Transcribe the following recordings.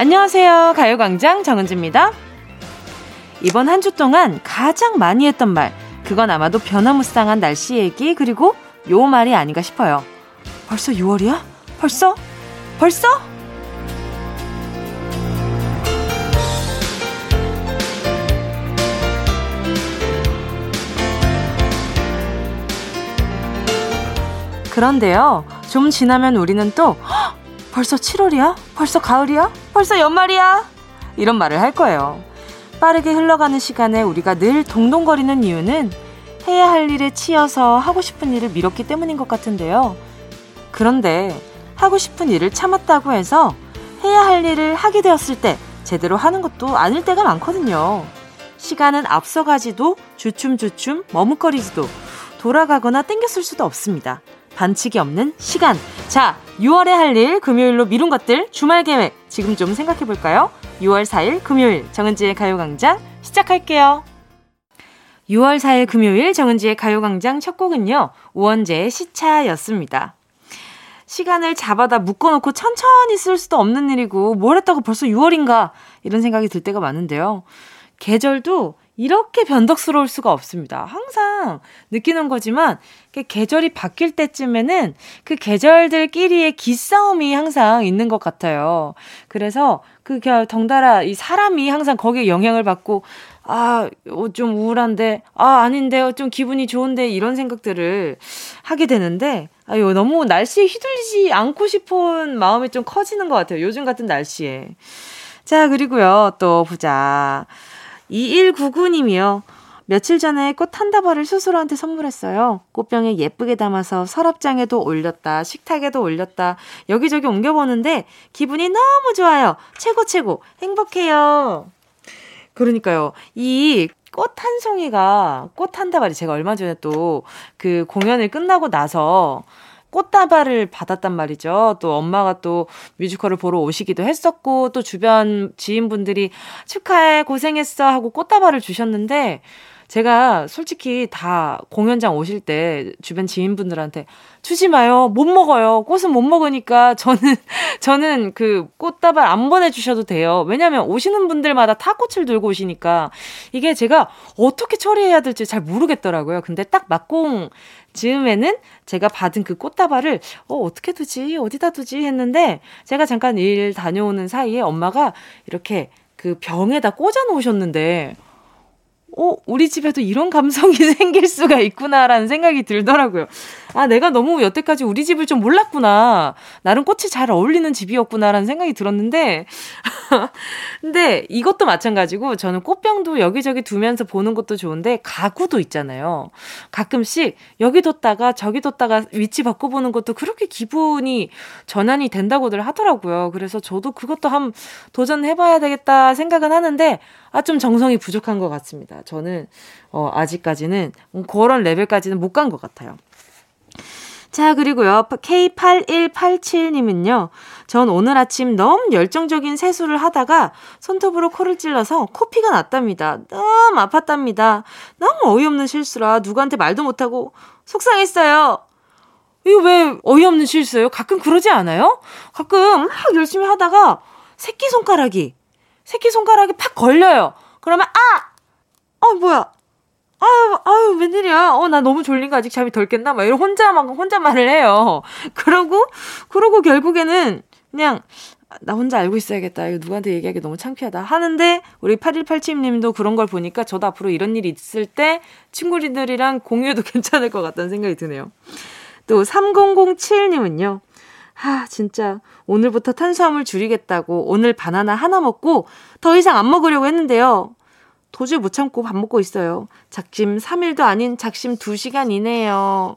안녕하세요. 가요광장 정은지입니다. 이번 한 주 동안 가장 많이 했던 말, 그건 아마도 변화무쌍한 날씨 얘기, 그리고 요 말이 아닌가 싶어요. 벌써 6월이야? 벌써? 벌써? 그런데요, 좀 지나면 우리는 또, 벌써 7월이야? 벌써 가을이야? 벌써 연말이야? 이런 말을 할 거예요. 빠르게 흘러가는 시간에 우리가 늘 동동거리는 이유는 해야 할 일에 치여서 하고 싶은 일을 미뤘기 때문인 것 같은데요. 그런데 하고 싶은 일을 참았다고 해서 해야 할 일을 하게 되었을 때 제대로 하는 것도 아닐 때가 많거든요. 시간은 앞서가지도 주춤주춤 머뭇거리지도 돌아가거나 땡겼을 수도 없습니다. 반칙이 없는 시간. 자, 6월에 할 일, 금요일로 미룬 것들, 주말 계획, 지금 좀 생각해 볼까요? 6월 4일 금요일, 정은지의 가요광장 시작할게요. 6월 4일 금요일, 정은지의 가요광장 첫 곡은요, 우원재의 시차였습니다. 시간을 잡아다 묶어놓고 천천히 쓸 수도 없는 일이고, 뭘 했다고 벌써 6월인가, 이런 생각이 들 때가 많은데요. 계절도 이렇게 변덕스러울 수가 없습니다. 항상 느끼는 거지만 계절이 바뀔 때쯤에는 그 계절들끼리의 기싸움이 항상 있는 것 같아요. 그래서 그 덩달아 이 사람이 항상 거기에 영향을 받고 아, 어, 좀 우울한데, 아, 아닌데, 어, 좀 기분이 좋은데, 이런 생각들을 하게 되는데, 아유, 너무 날씨에 휘둘리지 않고 싶은 마음이 좀 커지는 것 같아요. 요즘 같은 날씨에. 자, 그리고요, 또 보자. 2199님이요. 며칠 전에 꽃 한 다발을 스스로한테 선물했어요. 꽃병에 예쁘게 담아서 서랍장에도 올렸다, 식탁에도 올렸다, 여기저기 옮겨보는데 기분이 너무 좋아요. 최고, 최고. 행복해요. 그러니까요. 이 꽃 한 송이가, 꽃 한 다발이 제가 얼마 전에 또 그 공연을 끝나고 나서 꽃다발을 받았단 말이죠. 또 엄마가 또 뮤지컬을 보러 오시기도 했었고, 또 주변 지인분들이 축하해, 고생했어 하고 꽃다발을 주셨는데, 제가 솔직히 다 공연장 오실 때 주변 지인분들한테 주지 마요. 못 먹어요. 꽃은 못 먹으니까 저는, 저는 그 꽃다발 안 보내 주셔도 돼요. 왜냐면 오시는 분들마다 다 꽃을 들고 오시니까 이게 제가 어떻게 처리해야 될지 잘 모르겠더라고요. 근데 딱 막공 즈음에는 제가 받은 그 꽃다발을 어 어떻게 두지? 어디다 두지? 했는데 제가 잠깐 일 다녀오는 사이에 엄마가 이렇게 그 병에다 꽂아 놓으셨는데 어, 우리 집에도 이런 감성이 생길 수가 있구나라는 생각이 들더라고요. 아, 내가 너무 여태까지 우리 집을 좀 몰랐구나. 나름 꽃이 잘 어울리는 집이었구나라는 생각이 들었는데, 근데 이것도 마찬가지고 저는 꽃병도 여기저기 두면서 보는 것도 좋은데 가구도 있잖아요. 가끔씩 여기 뒀다가 저기 뒀다가 위치 바꿔보는 것도 그렇게 기분이 전환이 된다고들 하더라고요. 그래서 저도 그것도 한 도전해봐야 되겠다 생각은 하는데, 아, 좀 정성이 부족한 것 같습니다. 저는, 어, 아직까지는, 그런 레벨까지는 못 간 것 같아요. 자, 그리고요. K8187님은요. 전 오늘 아침 너무 열정적인 세수를 하다가 손톱으로 코를 찔러서 코피가 났답니다. 너무 아팠답니다. 너무 어이없는 실수라 누구한테 말도 못하고 속상했어요. 이거 왜 어이없는 실수예요? 가끔 그러지 않아요? 가끔 막 열심히 하다가 새끼손가락이, 새끼손가락이 팍 걸려요. 그러면, 아! 어, 뭐야. 아유, 아유, 웬일이야. 어, 나 너무 졸린 거 아직 잠이 덜 깼나? 막 이런 혼자 막, 혼자 말을 해요. 그러고, 그러고 결국에는 그냥, 나 혼자 알고 있어야겠다. 이거 누구한테 얘기하기 너무 창피하다. 하는데, 우리 8187님도 그런 걸 보니까 저도 앞으로 이런 일이 있을 때 친구들이랑 공유해도 괜찮을 것 같다는 생각이 드네요. 또, 3007님은요. 하, 진짜, 오늘부터 탄수화물 줄이겠다고 오늘 바나나 하나 먹고 더 이상 안 먹으려고 했는데요. 도저히 못 참고 밥 먹고 있어요. 작심 3일도 아닌 작심 2시간이네요.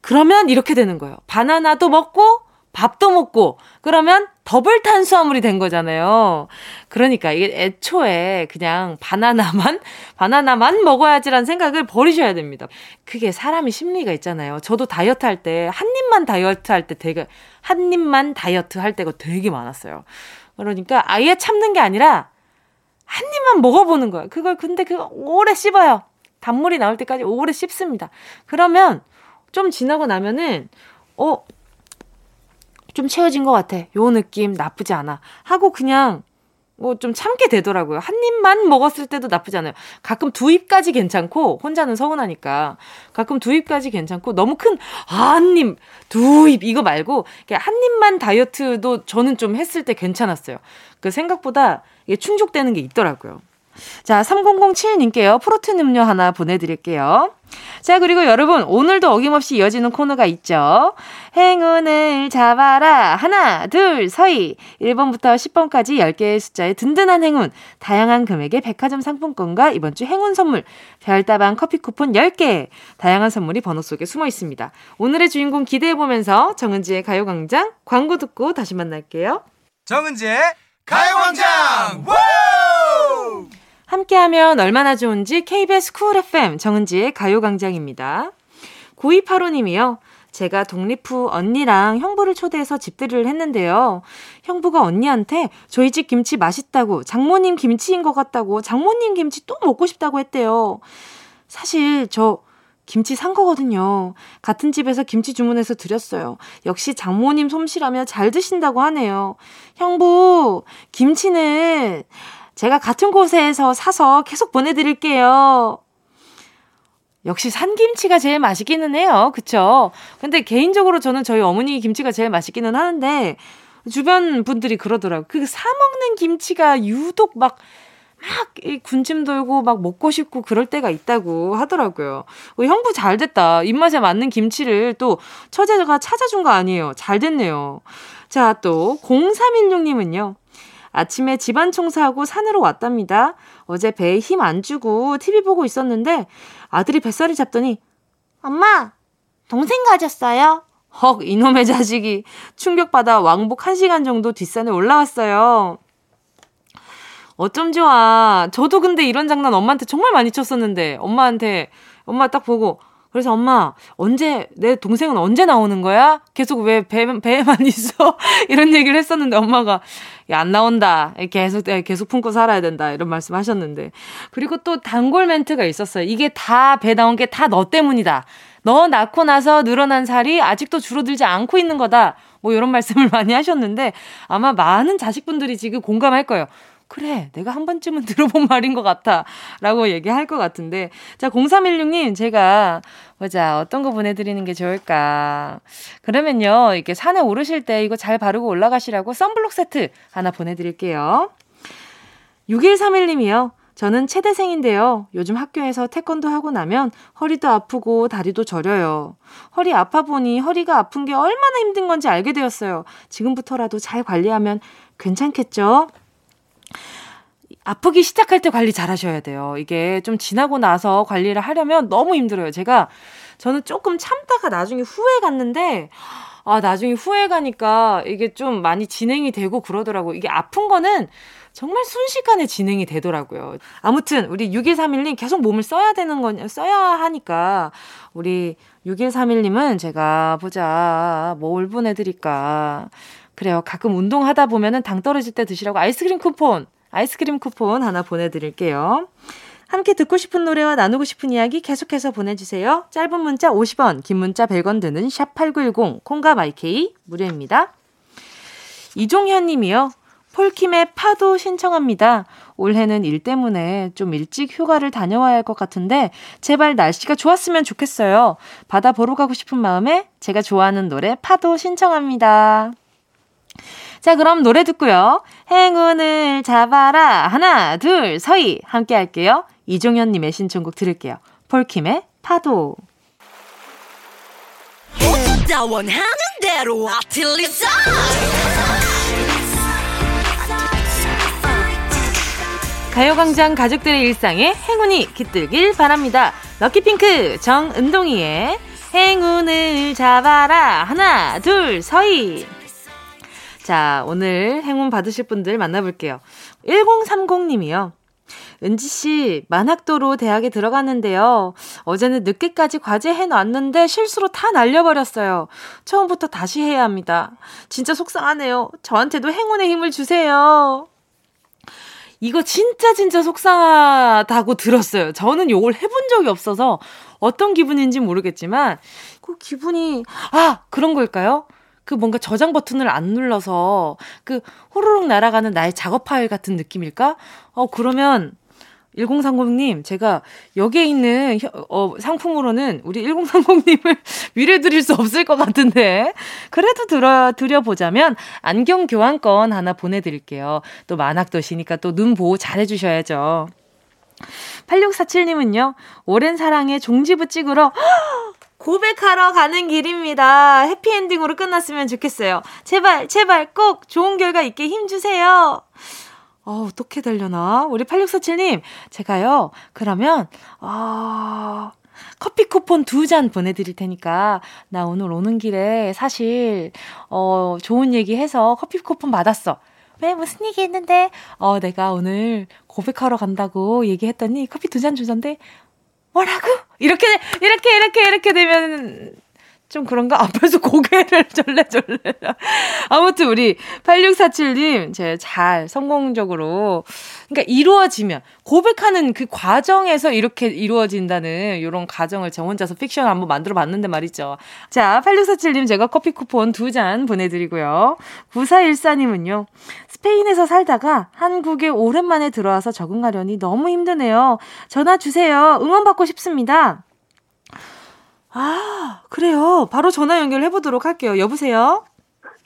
그러면 이렇게 되는 거예요. 바나나도 먹고 밥도 먹고 그러면 더블 탄수화물이 된 거잖아요. 그러니까 이게 애초에 그냥 바나나만 바나나만 먹어야지라는 생각을 버리셔야 됩니다. 그게 사람이 심리가 있잖아요. 저도 다이어트 할 때 한 입만 다이어트 할 때 되게 한 입만 다이어트 할 때가 되게 많았어요. 그러니까 아예 참는 게 아니라 한 입만 먹어보는 거예요. 그걸 근데 그 오래 씹어요. 단물이 나올 때까지 오래 씹습니다. 그러면 좀 지나고 나면은 어 좀 채워진 것 같아. 요 느낌 나쁘지 않아. 하고 그냥 뭐 좀 참게 되더라고요. 한 입만 먹었을 때도 나쁘지 않아요. 가끔 두 입까지 괜찮고 혼자는 서운하니까 가끔 두 입까지 괜찮고 너무 큰 한 입, 두 입 이거 말고 한 입만 다이어트도 저는 좀 했을 때 괜찮았어요. 그 생각보다 이게 충족되는 게 있더라고요. 자, 3007님께요. 프로틴 음료 하나 보내드릴게요. 자, 그리고 여러분, 오늘도 어김없이 이어지는 코너가 있죠. 행운을 잡아라. 하나, 둘, 서희. 1번부터 10번까지 10개의 숫자의 든든한 행운. 다양한 금액의 백화점 상품권과 이번 주 행운 선물. 별다방 커피 쿠폰 10개. 다양한 선물이 번호 속에 숨어 있습니다. 오늘의 주인공 기대해보면서 정은지의 가요광장 광고 듣고 다시 만날게요. 정은지의 가요광장! 함께하면 얼마나 좋은지 KBS 쿨 FM 정은지의 가요광장입니다. 9285님이요. 제가 독립 후 언니랑 형부를 초대해서 집들이를 했는데요. 형부가 언니한테 저희 집 김치 맛있다고, 장모님 김치인 것 같다고, 장모님 김치 또 먹고 싶다고 했대요. 사실 저 김치 산 거거든요. 같은 집에서 김치 주문해서 드렸어요. 역시 장모님 솜씨라면 잘 드신다고 하네요. 형부, 김치는 제가 같은 곳에서 사서 계속 보내드릴게요. 역시 산김치가 제일 맛있기는 해요. 그쵸? 근데 개인적으로 저는 저희 어머니 김치가 제일 맛있기는 하는데, 주변 분들이 그러더라고요. 그 사먹는 김치가 유독 막, 막, 이 군침 돌고 막 먹고 싶고 그럴 때가 있다고 하더라고요. 어, 형부 잘 됐다. 입맛에 맞는 김치를 또 처제가 찾아준 거 아니에요. 잘 됐네요. 자, 또, 0316님은요. 아침에 집안 청소하고 산으로 왔답니다. 어제 배에 힘 안 주고 TV 보고 있었는데 아들이 뱃살을 잡더니 엄마 동생 가졌어요? 헉 이놈의 자식이 충격받아 왕복 1시간 정도 뒷산에 올라왔어요. 어쩜 좋아. 저도 근데 이런 장난 엄마한테 정말 많이 쳤었는데 엄마한테 엄마 딱 보고 그래서 엄마 언제 내 동생은 언제 나오는 거야? 계속 왜 배, 배에만 있어? 이런 얘기를 했었는데 엄마가 야, 안 나온다. 계속 계속 품고 살아야 된다. 이런 말씀 하셨는데 그리고 또 단골 멘트가 있었어요. 이게 다 배 나온 게 다 너 때문이다. 너 낳고 나서 늘어난 살이 아직도 줄어들지 않고 있는 거다. 뭐 이런 말씀을 많이 하셨는데 아마 많은 자식분들이 지금 공감할 거예요. 그래, 내가 한 번쯤은 들어본 말인 것 같아. 라고 얘기할 것 같은데. 자, 0316님, 제가, 보자, 어떤 거 보내드리는 게 좋을까. 그러면요, 이렇게 산에 오르실 때 이거 잘 바르고 올라가시라고 썬블록 세트 하나 보내드릴게요. 6131님이요. 저는 체대생인데요. 요즘 학교에서 태권도 하고 나면 허리도 아프고 다리도 저려요. 허리 아파 보니 허리가 아픈 게 얼마나 힘든 건지 알게 되었어요. 지금부터라도 잘 관리하면 괜찮겠죠? 아프기 시작할 때 관리 잘 하셔야 돼요. 이게 좀 지나고 나서 관리를 하려면 너무 힘들어요. 제가, 저는 조금 참다가 나중에 후회 갔는데, 아, 나중에 후회 가니까 이게 좀 많이 진행이 되고 그러더라고요. 이게 아픈 거는 정말 순식간에 진행이 되더라고요. 아무튼, 우리 6131님 계속 몸을 써야 되는 건, 써야 하니까, 우리 6131님은 제가 보자, 뭘 보내 드릴까. 그래요. 가끔 운동하다 보면은 당 떨어질 때 드시라고 아이스크림 쿠폰 아이스크림 쿠폰 하나 보내드릴게요. 함께 듣고 싶은 노래와 나누고 싶은 이야기 계속해서 보내주세요. 짧은 문자 50원, 긴 문자 100원 드는 샵8910, 콩과 마이케이 무료입니다. 이종현 님이요. 폴킴의 파도 신청합니다. 올해는 일 때문에 좀 일찍 휴가를 다녀와야 할 것 같은데 제발 날씨가 좋았으면 좋겠어요. 바다 보러 가고 싶은 마음에 제가 좋아하는 노래 파도 신청합니다. 자, 그럼 노래 듣고요. 행운을 잡아라. 하나, 둘, 서희. 함께 할게요. 이종현님의 신청곡 들을게요. 폴킴의 파도. 가요광장 가족들의 일상에 행운이 깃들길 바랍니다. 럭키핑크 정은동이의 행운을 잡아라. 하나, 둘, 서희. 자, 오늘 행운 받으실 분들 만나볼게요. 1030님이요. 은지 씨, 만학도로 대학에 들어갔는데요. 어제는 늦게까지 과제 해놨는데 실수로 다 날려버렸어요. 처음부터 다시 해야 합니다. 진짜 속상하네요. 저한테도 행운의 힘을 주세요. 이거 진짜 진짜 속상하다고 들었어요. 저는 요걸 해본 적이 없어서 어떤 기분인지 모르겠지만, 그 기분이, 아, 그런 걸까요? 그 뭔가 저장 버튼을 안 눌러서 그 호로록 날아가는 나의 작업 파일 같은 느낌일까? 어, 그러면 1030님, 제가 여기에 있는 어, 상품으로는 우리 1030님을 위로해드릴 수 없을 것 같은데, 그래도 들어, 드려보자면 안경 교환권 하나 보내드릴게요. 또 만학도시니까 또 눈 보호 잘 해주셔야죠. 8647님은요, 오랜 사랑에 종지부 찍으러 고백하러 가는 길입니다. 해피엔딩으로 끝났으면 좋겠어요. 제발, 제발 꼭 좋은 결과 있게 힘주세요. 어, 어떻게 되려나? 우리 8647님, 제가요, 그러면, 아, 어, 커피 쿠폰 두 잔 보내드릴 테니까, 나 오늘 오는 길에 사실, 어, 좋은 얘기 해서 커피 쿠폰 받았어. 왜, 무슨 얘기 했는데? 어, 내가 오늘 고백하러 간다고 얘기했더니 커피 두 잔 주던데, 뭐라고? 이렇게, 이렇게, 이렇게, 이렇게 되면 좀 그런가? 앞에서 고개를 절레절레. 아무튼 우리 8647님, 제 잘 성공적으로, 그러니까 이루어지면, 고백하는 그 과정에서 이렇게 이루어진다는 이런 가정을 저 혼자서 픽션 한번 만들어 봤는데 말이죠. 자, 8647님 제가 커피 쿠폰 두 잔 보내드리고요. 9414님은요, 스페인에서 살다가 한국에 오랜만에 들어와서 적응하려니 너무 힘드네요. 전화 주세요. 응원받고 싶습니다. 아, 그래요. 바로 전화 연결해 보도록 할게요. 여보세요?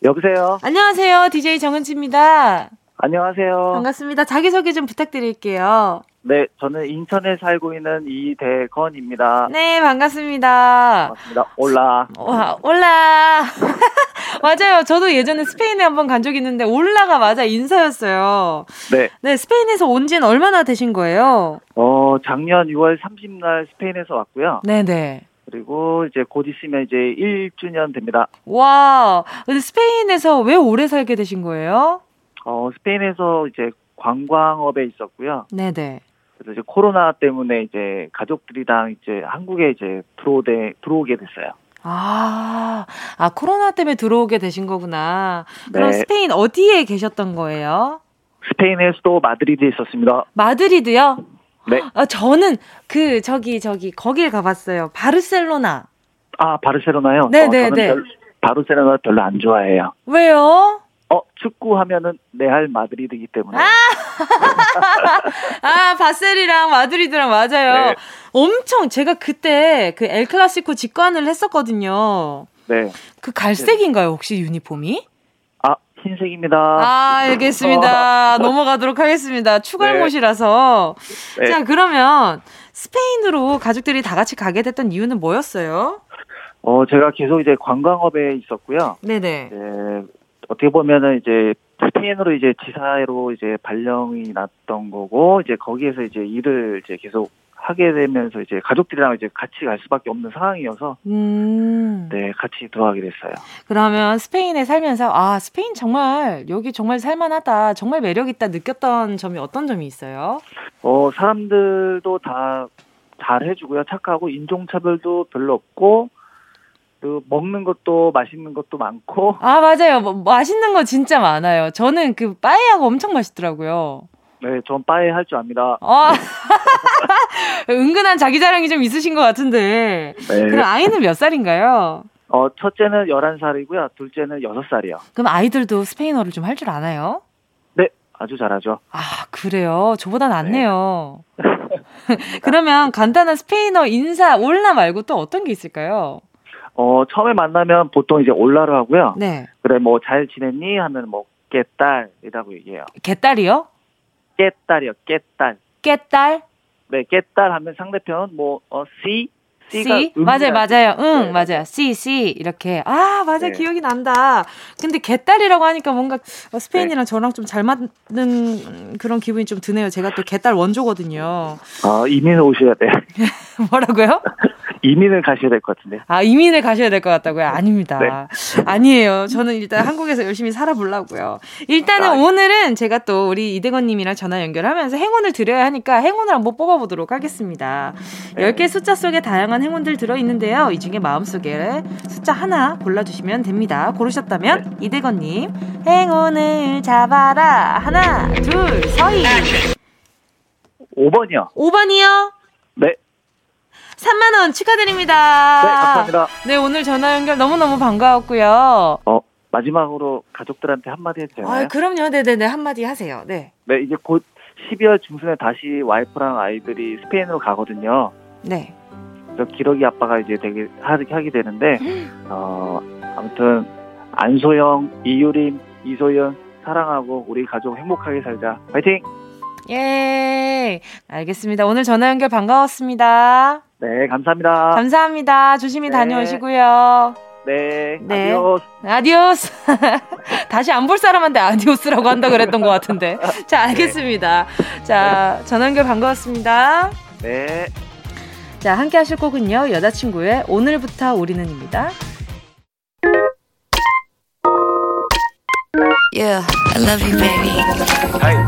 여보세요? 안녕하세요. DJ 정은지입니다. 안녕하세요. 반갑습니다. 자기소개 좀 부탁드릴게요. 네, 저는 인천에 살고 있는 이대건입니다. 네, 반갑습니다. 반갑습니다. 올라. 와, 올라. 맞아요. 저도 예전에 스페인에 한번 간 적이 있는데 올라가 맞아 인사였어요. 네. 네, 스페인에서 온 지는 얼마나 되신 거예요? 어, 작년 6월 30날 스페인에서 왔고요. 네, 네. 그리고 이제 곧 있으면 이제 1주년 됩니다. 와, 근데 스페인에서 왜 오래 살게 되신 거예요? 어, 스페인에서 이제 관광업에 있었고요. 네 네. 그래서 이제 코로나 때문에 이제 가족들이랑 이제 한국에 이제 들어오게, 들어오게 됐어요. 아, 아, 코로나 때문에 들어오게 되신 거구나. 그럼 네. 스페인 어디에 계셨던 거예요? 스페인의 수도 마드리드에 있었습니다. 마드리드요? 네. 아, 저는 그, 저기, 저기, 거길 가봤어요. 바르셀로나. 아, 바르셀로나요? 네, 어, 네, 네. 별- 바르셀로나 별로 안 좋아해요. 왜요? 어, 축구 하면은 레알 마드리드이기 때문에. 아, 바셀이랑 마드리드랑 맞아요. 네. 엄청, 제가 그때 그 엘 클라시코 직관을 했었거든요. 네. 그 갈색인가요, 혹시 유니폼이? 아, 흰색입니다. 아, 알겠습니다. 넘어가도록 하겠습니다. 추갈못이라서. 네. 자, 그러면 스페인으로 가족들이 다 같이 가게 됐던 이유는 뭐였어요? 어, 제가 계속 이제 관광업에 있었고요. 네네. 네, 어떻게 보면은 이제 스페인으로 이제 지사로 이제 발령이 났던 거고, 이제 거기에서 이제 일을 이제 계속 하게 되면서 이제 가족들이랑 이제 같이 갈 수밖에 없는 상황이어서, 음. 네, 같이 들어가게 됐어요. 그러면 스페인에 살면서, 아, 스페인 정말, 여기 정말 살만하다, 정말 매력 있다 느꼈던 점이 어떤 점이 있어요? 어, 사람들도 다 잘 해주고요. 착하고, 인종차별도 별로 없고, 그 먹는 것도 맛있는 것도 많고, 아, 맞아요. 뭐, 맛있는 거 진짜 많아요. 저는 그 빠에야가 엄청 맛있더라고요. 네, 전 빠에 할 줄 압니다. 아, 은근한 자기 자랑이 좀 있으신 것 같은데. 네. 그럼 아이는 몇 살인가요? 어, 첫째는 11살이고요. 둘째는 6살이요. 그럼 아이들도 스페인어를 좀 할 줄 아나요? 네, 아주 잘하죠. 아, 그래요? 저보다 낫네요. 그러면 간단한 스페인어 인사, 올라 말고 또 어떤 게 있을까요? 어, 처음에 만나면 보통 이제 올라로 하고요. 네. 그래, 뭐, 잘 지냈니? 하면 뭐, 깨딸이라고 얘기해요. 개딸이요? 깨딸이요, 깨딸. 깨딸? 네, 깨딸 하면 상대편, 뭐, 어, C? C? 맞아요, 맞아요. 응, 네. 맞아요. C, C. 이렇게. 아, 맞아. 네. 기억이 난다. 근데 개딸이라고 하니까 뭔가 어, 스페인이랑 저랑 좀 잘 맞는 그런 기분이 좀 드네요. 제가 또 개딸 원조거든요. 어, 이민 오셔야 돼. 뭐라고요? 이민을 가셔야 될 것 같은데. 아, 이민을 가셔야 될 것 같다고요? 아닙니다. 네. 아니에요. 저는 일단 한국에서 열심히 살아보려고요. 일단은 아, 오늘은 제가 또 우리 이대건님이랑 전화 연결하면서 행운을 드려야 하니까 행운을 한번 뽑아보도록 하겠습니다. 네. 10개 숫자 속에 다양한 행운들 들어있는데요. 이 중에 마음속에 숫자 하나 골라주시면 됩니다. 고르셨다면 이대건님, 행운을 잡아라. 하나, 둘, 서희. 5번이요. 5번이요. 네. 3만 원 축하드립니다. 네, 감사합니다. 네, 오늘 전화 연결 너무너무 반가웠고요. 어, 마지막으로 가족들한테 한마디 해도 되나요? 아, 그럼요. 네네네. 한마디 하세요. 네. 네, 이제 곧 12월 중순에 다시 와이프랑 아이들이 스페인으로 가거든요. 네. 그래서 기러기 아빠가 이제 되게 하게, 되는데, 어, 아무튼, 안소영, 이유림, 이소연, 사랑하고 우리 가족 행복하게 살자. 파이팅! 예. 알겠습니다. 오늘 전화 연결 반가웠습니다. 네, 감사합니다. 감사합니다. 조심히 네. 다녀오시고요. 네, 네. Adiós. Adiós. 다시 안 볼 사람한테 adiós라고 한다 그랬던 것 같은데. 자, 알겠습니다. 자, 전화 연결 반가웠습니다. 네. 자, 함께 하실 곡은요. 여자친구의 오늘부터 우리는입니다. Yeah, I love you, baby.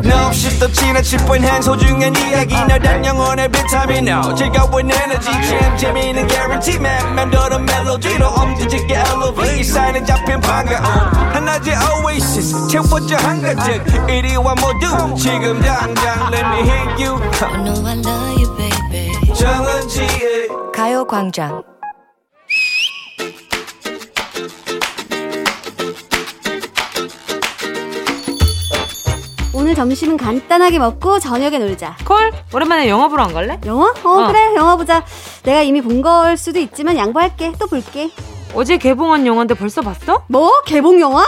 너 없이 또 지나칠 뻔한 소중한 이야기. 너란 영혼의 비타민. No 즐거운 에너지. 참 재미있는 guarantee man. 맘대로 멜로디로 엄지짓게 elevate. 이 사인은 잡힌 반가움. 하나의 oasis. 채워져 한가득. 이리와 모두. 지금 당장 let me hit you. I know I love you, baby. 정은지의 가요광장. 오늘 점심은 간단하게 먹고 저녁에 놀자. 콜? 오랜만에 영화 보러 안 갈래? 영화? 어, 어. 그래 영화 보자. 내가 이미 본 걸 수도 있지만 양보할게. 또 볼게. 어제 개봉한 영화인데 벌써 봤어? 뭐? 개봉 영화?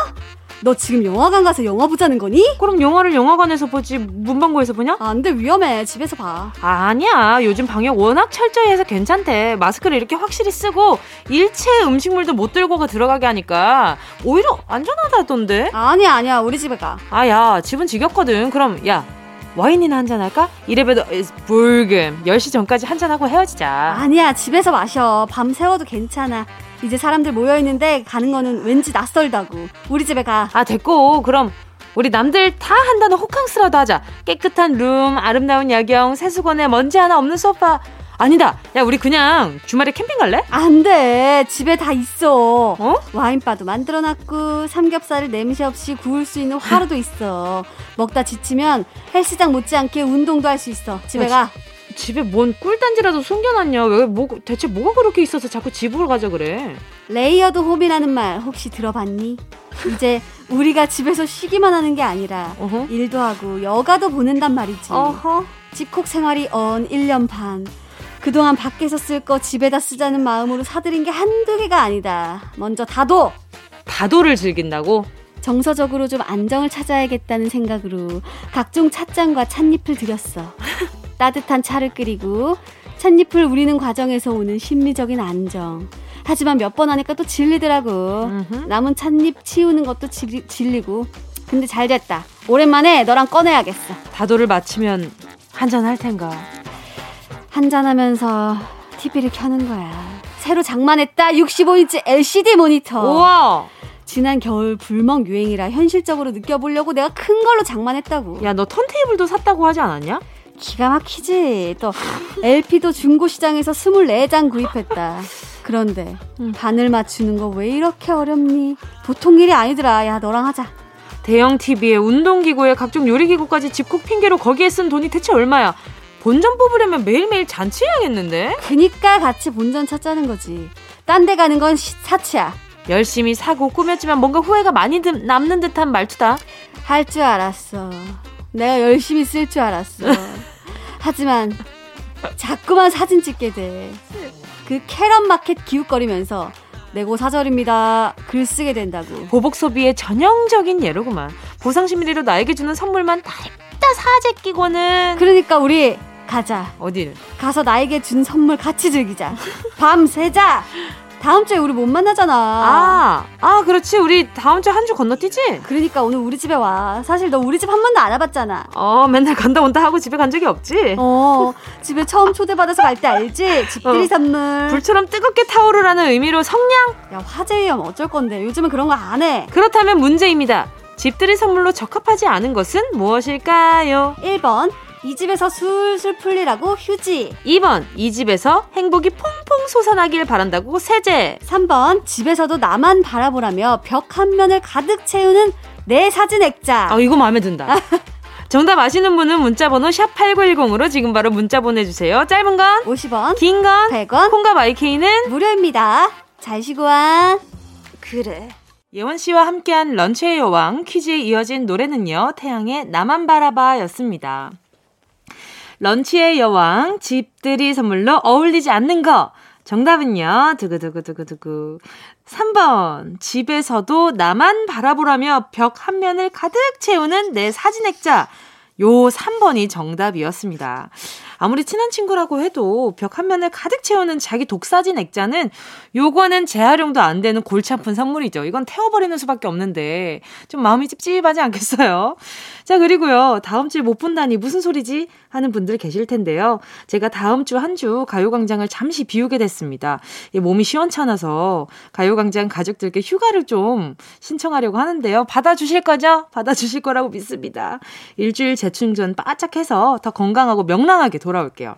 너 지금 영화관 가서 영화 보자는 거니? 그럼 영화를 영화관에서 보지 문방구에서 보냐? 안 돼 위험해. 집에서 봐. 아니야. 요즘 방역 워낙 철저히 해서 괜찮대. 마스크를 이렇게 확실히 쓰고 일체 음식물도 못 들고 들어가게 하니까 오히려 안전하다던데. 아니야 아니야 우리 집에 가. 아, 야, 집은 지겹거든. 그럼, 야, 와인이나 한잔 할까? 이래봬도 불금. 10시 전까지 한잔하고 헤어지자. 아니야 집에서 마셔. 밤 새워도 괜찮아. 이제 사람들 모여 있는데 가는 거는 왠지 낯설다고. 우리 집에 가. 아, 됐고. 그럼, 우리 남들 다 한다는 호캉스라도 하자. 깨끗한 룸, 아름다운 야경, 세수건에 먼지 하나 없는 소파. 아니다. 야, 우리 그냥 주말에 캠핑 갈래? 안 돼. 집에 다 있어. 어? 와인바도 만들어놨고 삼겹살을 냄새 없이 구울 수 있는 화로도 있어. 먹다 지치면 헬스장 못지않게 운동도 할 수 있어. 집에 야, 가. 집에 뭔 꿀단지라도 숨겨놨냐? 왜, 뭐, 대체 뭐가 그렇게 있어서 자꾸 집으로 가자 그래? layered home이라는 말 혹시 들어봤니? 이제 우리가 집에서 쉬기만 하는 게 아니라 어허. 일도 하고 여가도 보낸단 말이지. 어허. 집콕 생활이 어언 1년 반. 그동안 밖에서 쓸 거 집에다 쓰자는 마음으로 사들인 게 한두 개가 아니다. 먼저 다도! 다도를 즐긴다고? 정서적으로 좀 안정을 찾아야겠다는 생각으로 각종 찻잔과 찻잎을 들였어. 따뜻한 차를 끓이고 찻잎을 우리는 과정에서 오는 심리적인 안정. 하지만 몇 번 하니까 또 질리더라고. 음흠. 남은 찻잎 치우는 것도 질, 질리고. 근데 잘 됐다. 오랜만에 너랑 꺼내야겠어. 다도를 마치면 한잔 할 텐가. 한잔하면서 TV를 켜는 거야. 새로 장만했다. 65인치 LCD 모니터. 우와! 지난 겨울 불멍 유행이라 현실적으로 느껴보려고 내가 큰 걸로 장만했다고. 야, 너 턴테이블도 샀다고 하지 않았냐? 기가 막히지. 또 LP도 중고 시장에서 24장 구입했다. 그런데 음. 바늘 맞추는 거 왜 이렇게 어렵니? 보통 일이 아니더라. 야, 너랑 하자. 대형 TV에 운동기구에 각종 요리기구까지 집콕 핑계로 거기에 쓴 돈이 대체 얼마야? 본전 뽑으려면 매일매일 잔치해야겠는데? 그니까 같이 본전 찾자는 거지. 딴 데 가는 건 시- 사치야. 열심히 사고 꾸몄지만 뭔가 후회가 많이 든- 남는 듯한 말투다. 할 줄 알았어. 내가 열심히 쓸 줄 알았어. 하지만 자꾸만 사진 찍게 돼. 그 캐럿 마켓 기웃거리면서 내고 사절입니다. 글 쓰게 된다고. 보복 소비의 전형적인 예로구만. 보상 심리로 나에게 주는 선물만 달다 사재 끼고는 그러니까 우리 가자. 어딜? 가서 나에게 준 선물 같이 즐기자. 밤 새자. 다음 주에 우리 못 만나잖아. 아, 아, 그렇지. 우리 다음 주한주 건너뛰지? 그러니까 오늘 우리 집에 와. 사실 너 우리 집 한 번도 안 와봤잖아. 어, 맨날 간다 온다 하고 집에 간 적이 없지? 어, 집에 처음 초대받아서 갈 때 알지? 집들이 어. 선물. 불처럼 뜨겁게 타오르라는 의미로 성냥? 야, 화재 위험 어쩔 건데. 요즘은 그런 거 안 해. 그렇다면 문제입니다. 집들이 선물로 적합하지 않은 것은 무엇일까요? 1번. 이 집에서 술술 풀리라고 휴지. 2번, 이 집에서 행복이 퐁퐁 솟아나길 바란다고 세제. 3번. 집에서도 나만 바라보라며 벽 한 면을 가득 채우는 내 사진 액자. 아, 이거 마음에 든다. 정답 아시는 분은 문자번호 샵 8910으로 지금 바로 문자 보내주세요. 짧은 건, 50원. 긴 건, 100원. 콩과 마이케이는 무료입니다. 잘 쉬고 와. 그래. 예원 씨와 함께한 런치의 여왕 퀴즈에 이어진 노래는요, 태양의 나만 바라봐 였습니다. 런치의 여왕, 집들이 선물로 어울리지 않는 거. 정답은요, 두구두구두구두구. 3번, 집에서도 나만 바라보라며 벽 한 면을 가득 채우는 내 사진 액자. 요 3번이 정답이었습니다. 아무리 친한 친구라고 해도 벽 한 면을 가득 채우는 자기 독사진 액자는 요거는 재활용도 안 되는 골치 아픈 선물이죠. 이건 태워버리는 수밖에 없는데 좀 마음이 찝찝하지 않겠어요? 자, 그리고요. 다음 주에 못 본다니 무슨 소리지? 하는 분들 계실 텐데요. 제가 다음 주 한주 가요광장을 잠시 비우게 됐습니다. 몸이 시원찮아서 가요광장 가족들께 휴가를 좀 신청하려고 하는데요. 받아주실 거죠? 받아주실 거라고 믿습니다. 일주일 재충전 바짝 해서 더 건강하고 명랑하게 돌아올게요.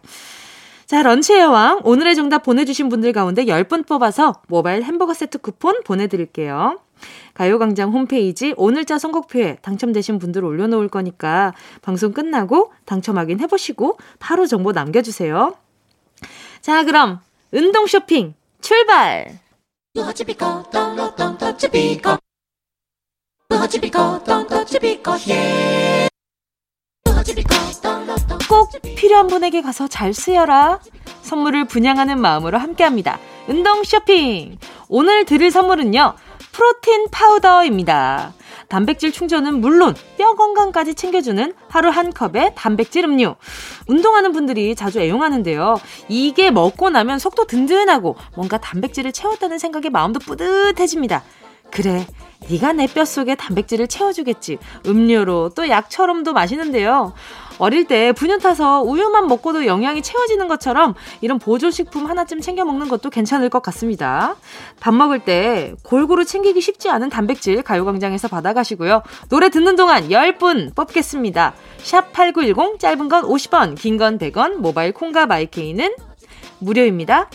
자, 런치의 여왕. 오늘의 정답 보내주신 분들 가운데 10분 뽑아서 모바일 햄버거 세트 쿠폰 보내드릴게요. 가요광장 홈페이지 오늘자 선곡표에 당첨되신 분들 올려놓을 거니까 방송 끝나고 당첨 확인 해보시고 바로 정보 남겨주세요. 자, 그럼 운동 쇼핑 출발! 꼭 필요한 분에게 가서 잘 쓰여라. 선물을 분양하는 마음으로 함께합니다. 운동 쇼핑! 오늘 드릴 선물은요. 프로틴 파우더입니다. 단백질 충전은 물론 뼈 건강까지 챙겨주는 하루 한 컵의 단백질 음료. 운동하는 분들이 자주 애용하는데요. 이게 먹고 나면 속도 든든하고 뭔가 단백질을 채웠다는 생각에 마음도 뿌듯해집니다. 그래, 네가 내 뼛속에 단백질을 채워주겠지. 음료로 또 약처럼도 마시는데요. 어릴 때 분유 타서 우유만 먹고도 영양이 채워지는 것처럼 이런 보조식품 하나쯤 챙겨 먹는 것도 괜찮을 것 같습니다. 밥 먹을 때 골고루 챙기기 쉽지 않은 단백질 가요광장에서 받아가시고요. 노래 듣는 동안 10분 뽑겠습니다. 샵 8910 짧은 건 50원, 긴 건 100원, 모바일 콩과 마이케이는 무료입니다.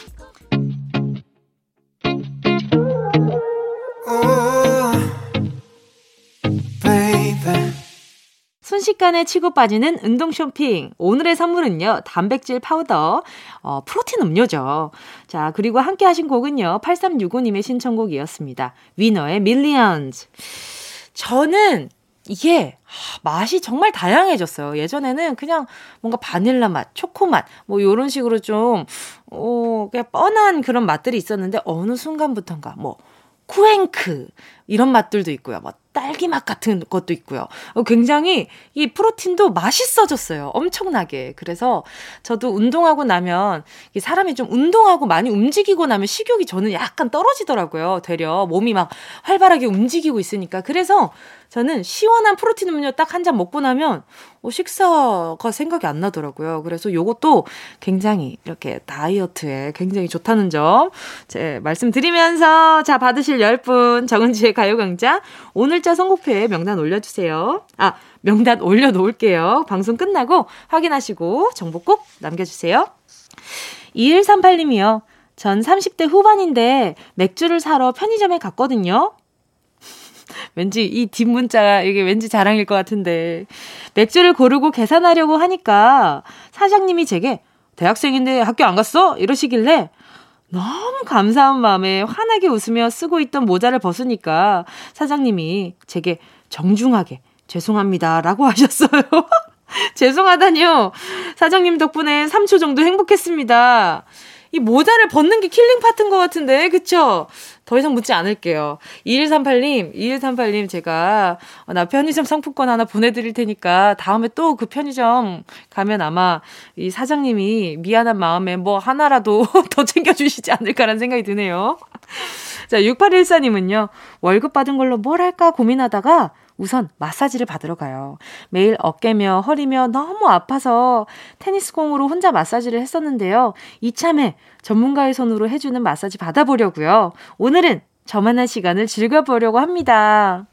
순식간에 치고 빠지는 운동 쇼핑. 오늘의 선물은요, 단백질 파우더, 어, protein 음료죠. 자, 그리고 함께 하신 곡은요, 8365님의 신청곡이었습니다. 위너의 Millions. 저는 이게 맛이 정말 다양해졌어요. 예전에는 그냥 뭔가 바닐라 맛, 초코 맛, 뭐 요런 식으로 좀, 어, 그냥 뻔한 그런 맛들이 있었는데 어느 순간부터인가 뭐, 쿠앤크 이런 맛들도 있고요. 뭐 딸기 맛 같은 것도 있고요. 어, 굉장히 이 프로틴도 맛있어졌어요. 엄청나게. 그래서 저도 운동하고 나면 사람이 좀 운동하고 많이 움직이고 나면 식욕이 저는 약간 떨어지더라고요. 되려 몸이 막 활발하게 움직이고 있으니까. 그래서 저는 시원한 프로틴 음료 딱 한 잔 먹고 나면 어, 식사가 생각이 안 나더라고요. 그래서 요것도 굉장히 이렇게 다이어트에 굉장히 좋다는 점, 제 말씀드리면서 자, 받으실 10분 정은지의 가요강좌 오늘자 선곡표에 명단 올려주세요. 아, 명단 올려놓을게요. 방송 끝나고 확인하시고 정보 꼭 남겨주세요. 2138님이요. 전 30대 후반인데 맥주를 사러 편의점에 갔거든요. 왠지 이 뒷문자가 이게 왠지 자랑일 것 같은데 맥주를 고르고 계산하려고 하니까 사장님이 제게 대학생인데 학교 안 갔어? 이러시길래 너무 감사한 마음에 환하게 웃으며 쓰고 있던 모자를 벗으니까 사장님이 제게 정중하게 죄송합니다 라고 하셨어요. 죄송하다니요. 사장님 덕분에 3초 정도 행복했습니다. 이 모자를 벗는 게 killing part인 것 같은데, 그쵸? 더 이상 묻지 않을게요. 2138님, 2138님, 제가, 어, 나 편의점 상품권 하나 보내드릴 테니까, 다음에 또 그 편의점 가면 아마 이 사장님이 미안한 마음에 뭐 하나라도 더 챙겨주시지 않을까라는 생각이 드네요. 자, 6814님은요, 월급 받은 걸로 뭘 할까 고민하다가, 우선 마사지를 받으러 가요. 매일 어깨며 허리며 너무 아파서 테니스공으로 혼자 마사지를 했었는데요. 이참에 전문가의 손으로 해주는 마사지 받아보려고요. 오늘은 저만한 시간을 즐겨보려고 합니다.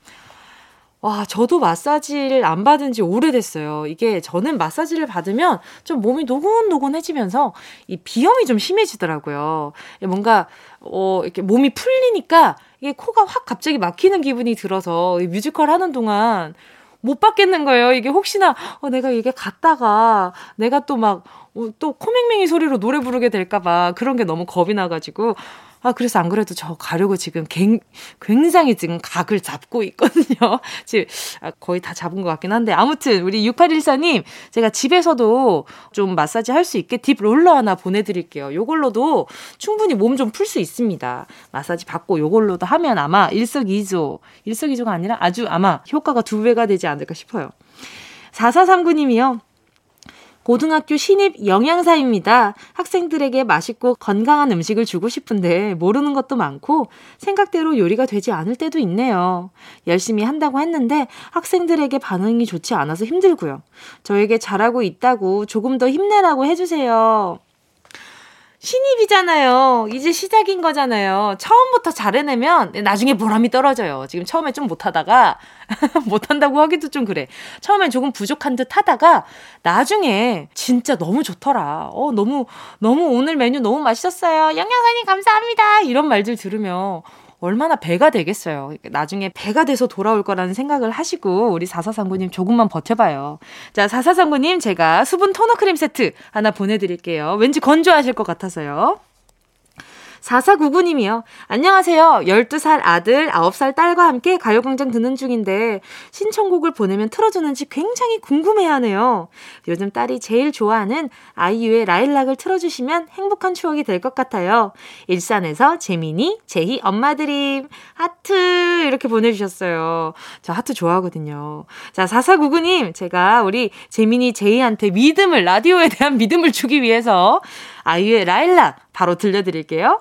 와, 저도 마사지를 안 받은 지 오래됐어요. 이게 저는 마사지를 받으면 좀 몸이 노곤노곤해지면서 이 비염이 좀 심해지더라고요. 뭔가, 어, 이렇게 몸이 풀리니까 이게 코가 확 갑자기 막히는 기분이 들어서 뮤지컬 하는 동안 못 받겠는 거예요. 이게 혹시나, 어, 내가 이게 갔다가 내가 또 막, 어, 또 코맹맹이 소리로 노래 부르게 될까봐 그런 게 너무 겁이 나가지고, 아, 그래서 안 그래도 저 가려고 지금 굉장히 지금 각을 잡고 있거든요. 지금 아, 거의 다 잡은 것 같긴 한데. 아무튼, 우리 6814님, 제가 집에서도 좀 마사지 할 수 있게 deep roller 하나 보내드릴게요. 요걸로도 충분히 몸 좀 풀 수 있습니다. 마사지 받고 요걸로도 하면 아마 일석이조, 일석이조가 아니라 아주 아마 효과가 두 배가 되지 않을까 싶어요. 4439님이요. 고등학교 신입 영양사입니다. 학생들에게 맛있고 건강한 음식을 주고 싶은데 모르는 것도 많고 생각대로 요리가 되지 않을 때도 있네요. 열심히 한다고 했는데 학생들에게 반응이 좋지 않아서 힘들고요. 저에게 잘하고 있다고 조금 더 힘내라고 해주세요. 신입이잖아요. 이제 시작인 거잖아요. 처음부터 잘해내면 나중에 보람이 떨어져요. 지금 처음에 좀 못하다가 못한다고 하기도 좀 그래. 처음엔 조금 부족한 듯 하다가 나중에 진짜 너무 좋더라. 어, 너무, 너무 오늘 메뉴 너무 맛있었어요. 영양사님 감사합니다. 이런 말들 들으면 얼마나 배가 되겠어요. 나중에 배가 돼서 돌아올 거라는 생각을 하시고 우리 4439님 조금만 버텨봐요. 자, 4439님 제가 수분 토너 크림 세트 하나 보내드릴게요. 왠지 건조하실 것 같아서요. 4499님이요. 안녕하세요. 12살 아들, 9살 딸과 함께 가요광장 듣는 중인데 신청곡을 보내면 틀어주는지 굉장히 궁금해하네요. 요즘 딸이 제일 좋아하는 아이유의 라일락을 틀어주시면 행복한 추억이 될 것 같아요. 일산에서 재민이, 제희 엄마드림 하트 이렇게 보내주셨어요. 저 하트 좋아하거든요. 자, 4499님 제가 우리 재민이, 제희한테 믿음을 라디오에 대한 믿음을 주기 위해서 아이유의 라일락 바로 들려드릴게요.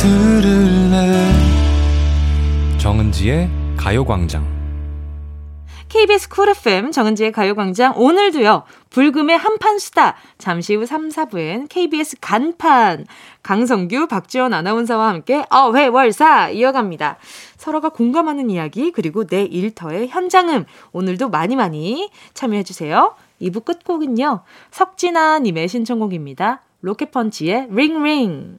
들을래? 정은지의 가요광장. KBS Cool FM 정은지의 가요광장 오늘도요 불금의 한판 수다. 잠시 후 3, 4부엔 KBS 간판. 강성규 박지원 아나운서와 함께 어회월사 이어갑니다. 서로가 공감하는 이야기 그리고 내 일터의 현장음. 오늘도 많이 많이 참여해 주세요. 2부 끝곡은요 석진아 님의 신청곡입니다. 로켓펀치의 Ring Ring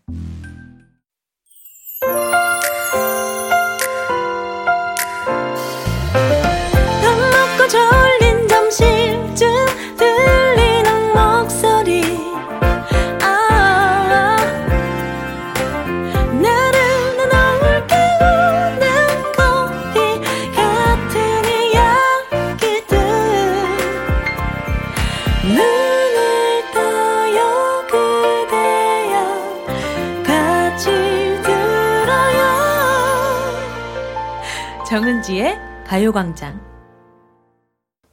정은지의 가요광장.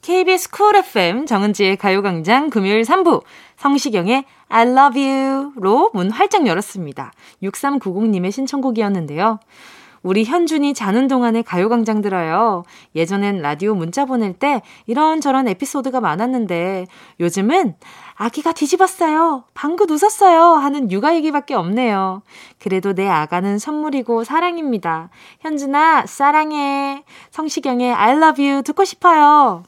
KBS 쿨 FM 정은지의 가요광장 금요일 3부 성시경의 I love you로 문 활짝 열었습니다. 6390님의 신청곡이었는데요. 우리 현준이 자는 동안에 가요광장 들어요. 예전엔 라디오 문자 보낼 때 이런저런 에피소드가 많았는데 요즘은 아기가 뒤집었어요. 방긋 웃었어요. 하는 육아 얘기밖에 없네요. 그래도 내 아가는 선물이고 사랑입니다. 현준아, 사랑해. 성시경의 I love you 듣고 싶어요.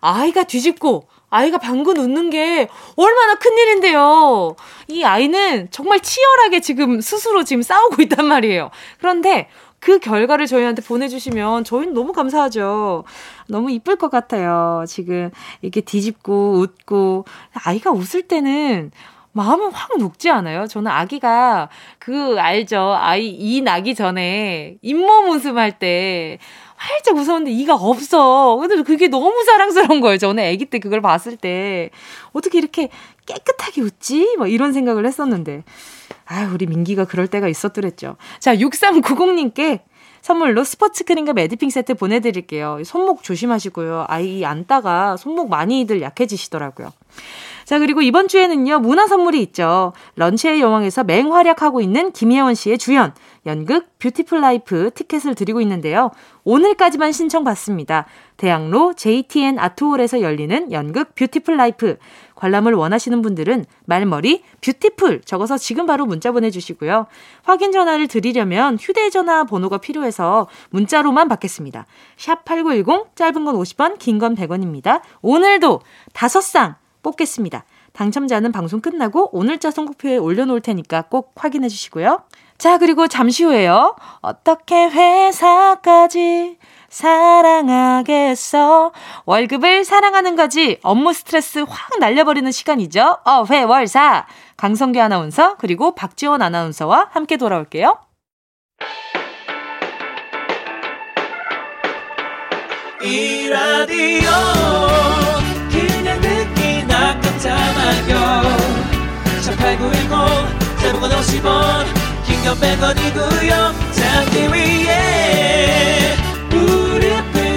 아이가 뒤집고 아이가 방긋 웃는 게 얼마나 큰일인데요. 이 아이는 정말 치열하게 지금 스스로 지금 싸우고 있단 말이에요. 그런데 그 결과를 저희한테 보내주시면 저희는 너무 감사하죠. 너무 이쁠 것 같아요. 지금 이렇게 뒤집고 웃고 아이가 웃을 때는 마음은 확 녹지 않아요? 저는 아기가 그 알죠? 아이 이 나기 전에 잇몸 웃음할 때 활짝 웃었는데 이가 없어. 근데 그게 너무 사랑스러운 거예요. 저는 아기 때 그걸 봤을 때 어떻게 이렇게 깨끗하게 웃지? 뭐 이런 생각을 했었는데 아, 우리 민기가 그럴 때가 있었더랬죠. 자, 6390님께 선물로 스포츠 크림과 매디핑 세트 보내드릴게요. 손목 조심하시고요. 아이 안다가 손목 많이들 약해지시더라고요. 자, 그리고 이번 주에는요, 문화 선물이 있죠. 런치의 여왕에서 맹활약하고 있는 김혜원 씨의 주연, 연극 Beautiful Life 티켓을 드리고 있는데요. 오늘까지만 신청받습니다. 대학로 JTN 아트홀에서 열리는 연극 Beautiful Life. 관람을 원하시는 분들은 말머리 Beautiful 적어서 지금 바로 문자 보내주시고요. 확인 전화를 드리려면 휴대전화 번호가 필요해서 문자로만 받겠습니다. 샵 8910 짧은 건 50원 긴 건 100원입니다. 오늘도 다섯 쌍 뽑겠습니다. 당첨자는 방송 끝나고 오늘자 선곡표에 올려놓을 테니까 꼭 확인해 주시고요. 자, 그리고 잠시 후에요. 어떻게 회사까지 사랑하겠어. 월급을 사랑하는 거지. 업무 스트레스 확 날려버리는 시간이죠. 어 회 월 사. 강성규 아나운서 그리고 박지원 아나운서와 함께 돌아올게요. 이 라디오 그냥 듣기나 깜짝마요 18910 대목원 50원 긴건 100원이고요 잠기 위에 무릎을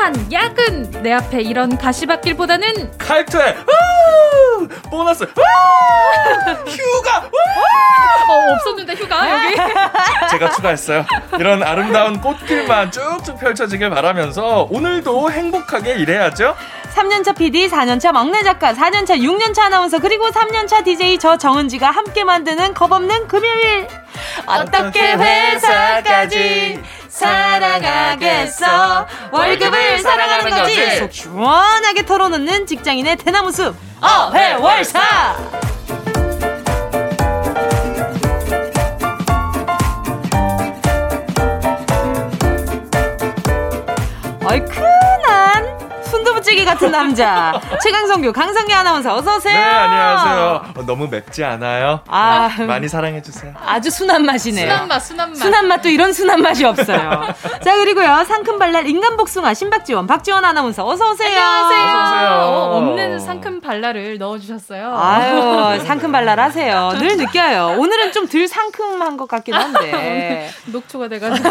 폭탄, 야근! 내 앞에 이런 가시밭길보다는 칼퇴 우! 보너스 우! 휴가 우! 어, 없었는데 휴가 여기. 제가 추가했어요 이런 아름다운 꽃길만 쭉쭉 펼쳐지길 바라면서 오늘도 행복하게 일해야죠 3년차 PD, 4년차 막내 작가, 4년차, 6년차 아나운서, 그리고 3년차 DJ 저 정은지가 함께 만드는 겁없는 금요일. 어떻게 회사까지 사랑하겠어. 월급을 사랑하는 거지. 속 시원하게 털어놓는 직장인의 대나무 숲. 어회월사. 얼큰한 순두부찌개 같은 남자 최강성규 강성규 아나운서 어서 오세요. 네 안녕하세요 어, 너무 맵지 않아요? 아 많이 사랑해 주세요 아주 순한 맛이네요. 순한 맛, 순한 맛. 순한 맛도 이런 순한 맛이 없어요. 자 그리고요 상큼발랄 인간복숭아 신박지원 박지원 아나운서 어서 오세요. 안녕하세요. 어서 오세요. 어, 없는 상큼 발랄을 넣어주셨어요. 아유 상큼발랄 하세요. 늘 느껴요. 오늘은 좀 덜 상큼한 것 같긴 한데. 녹초가 돼가지고.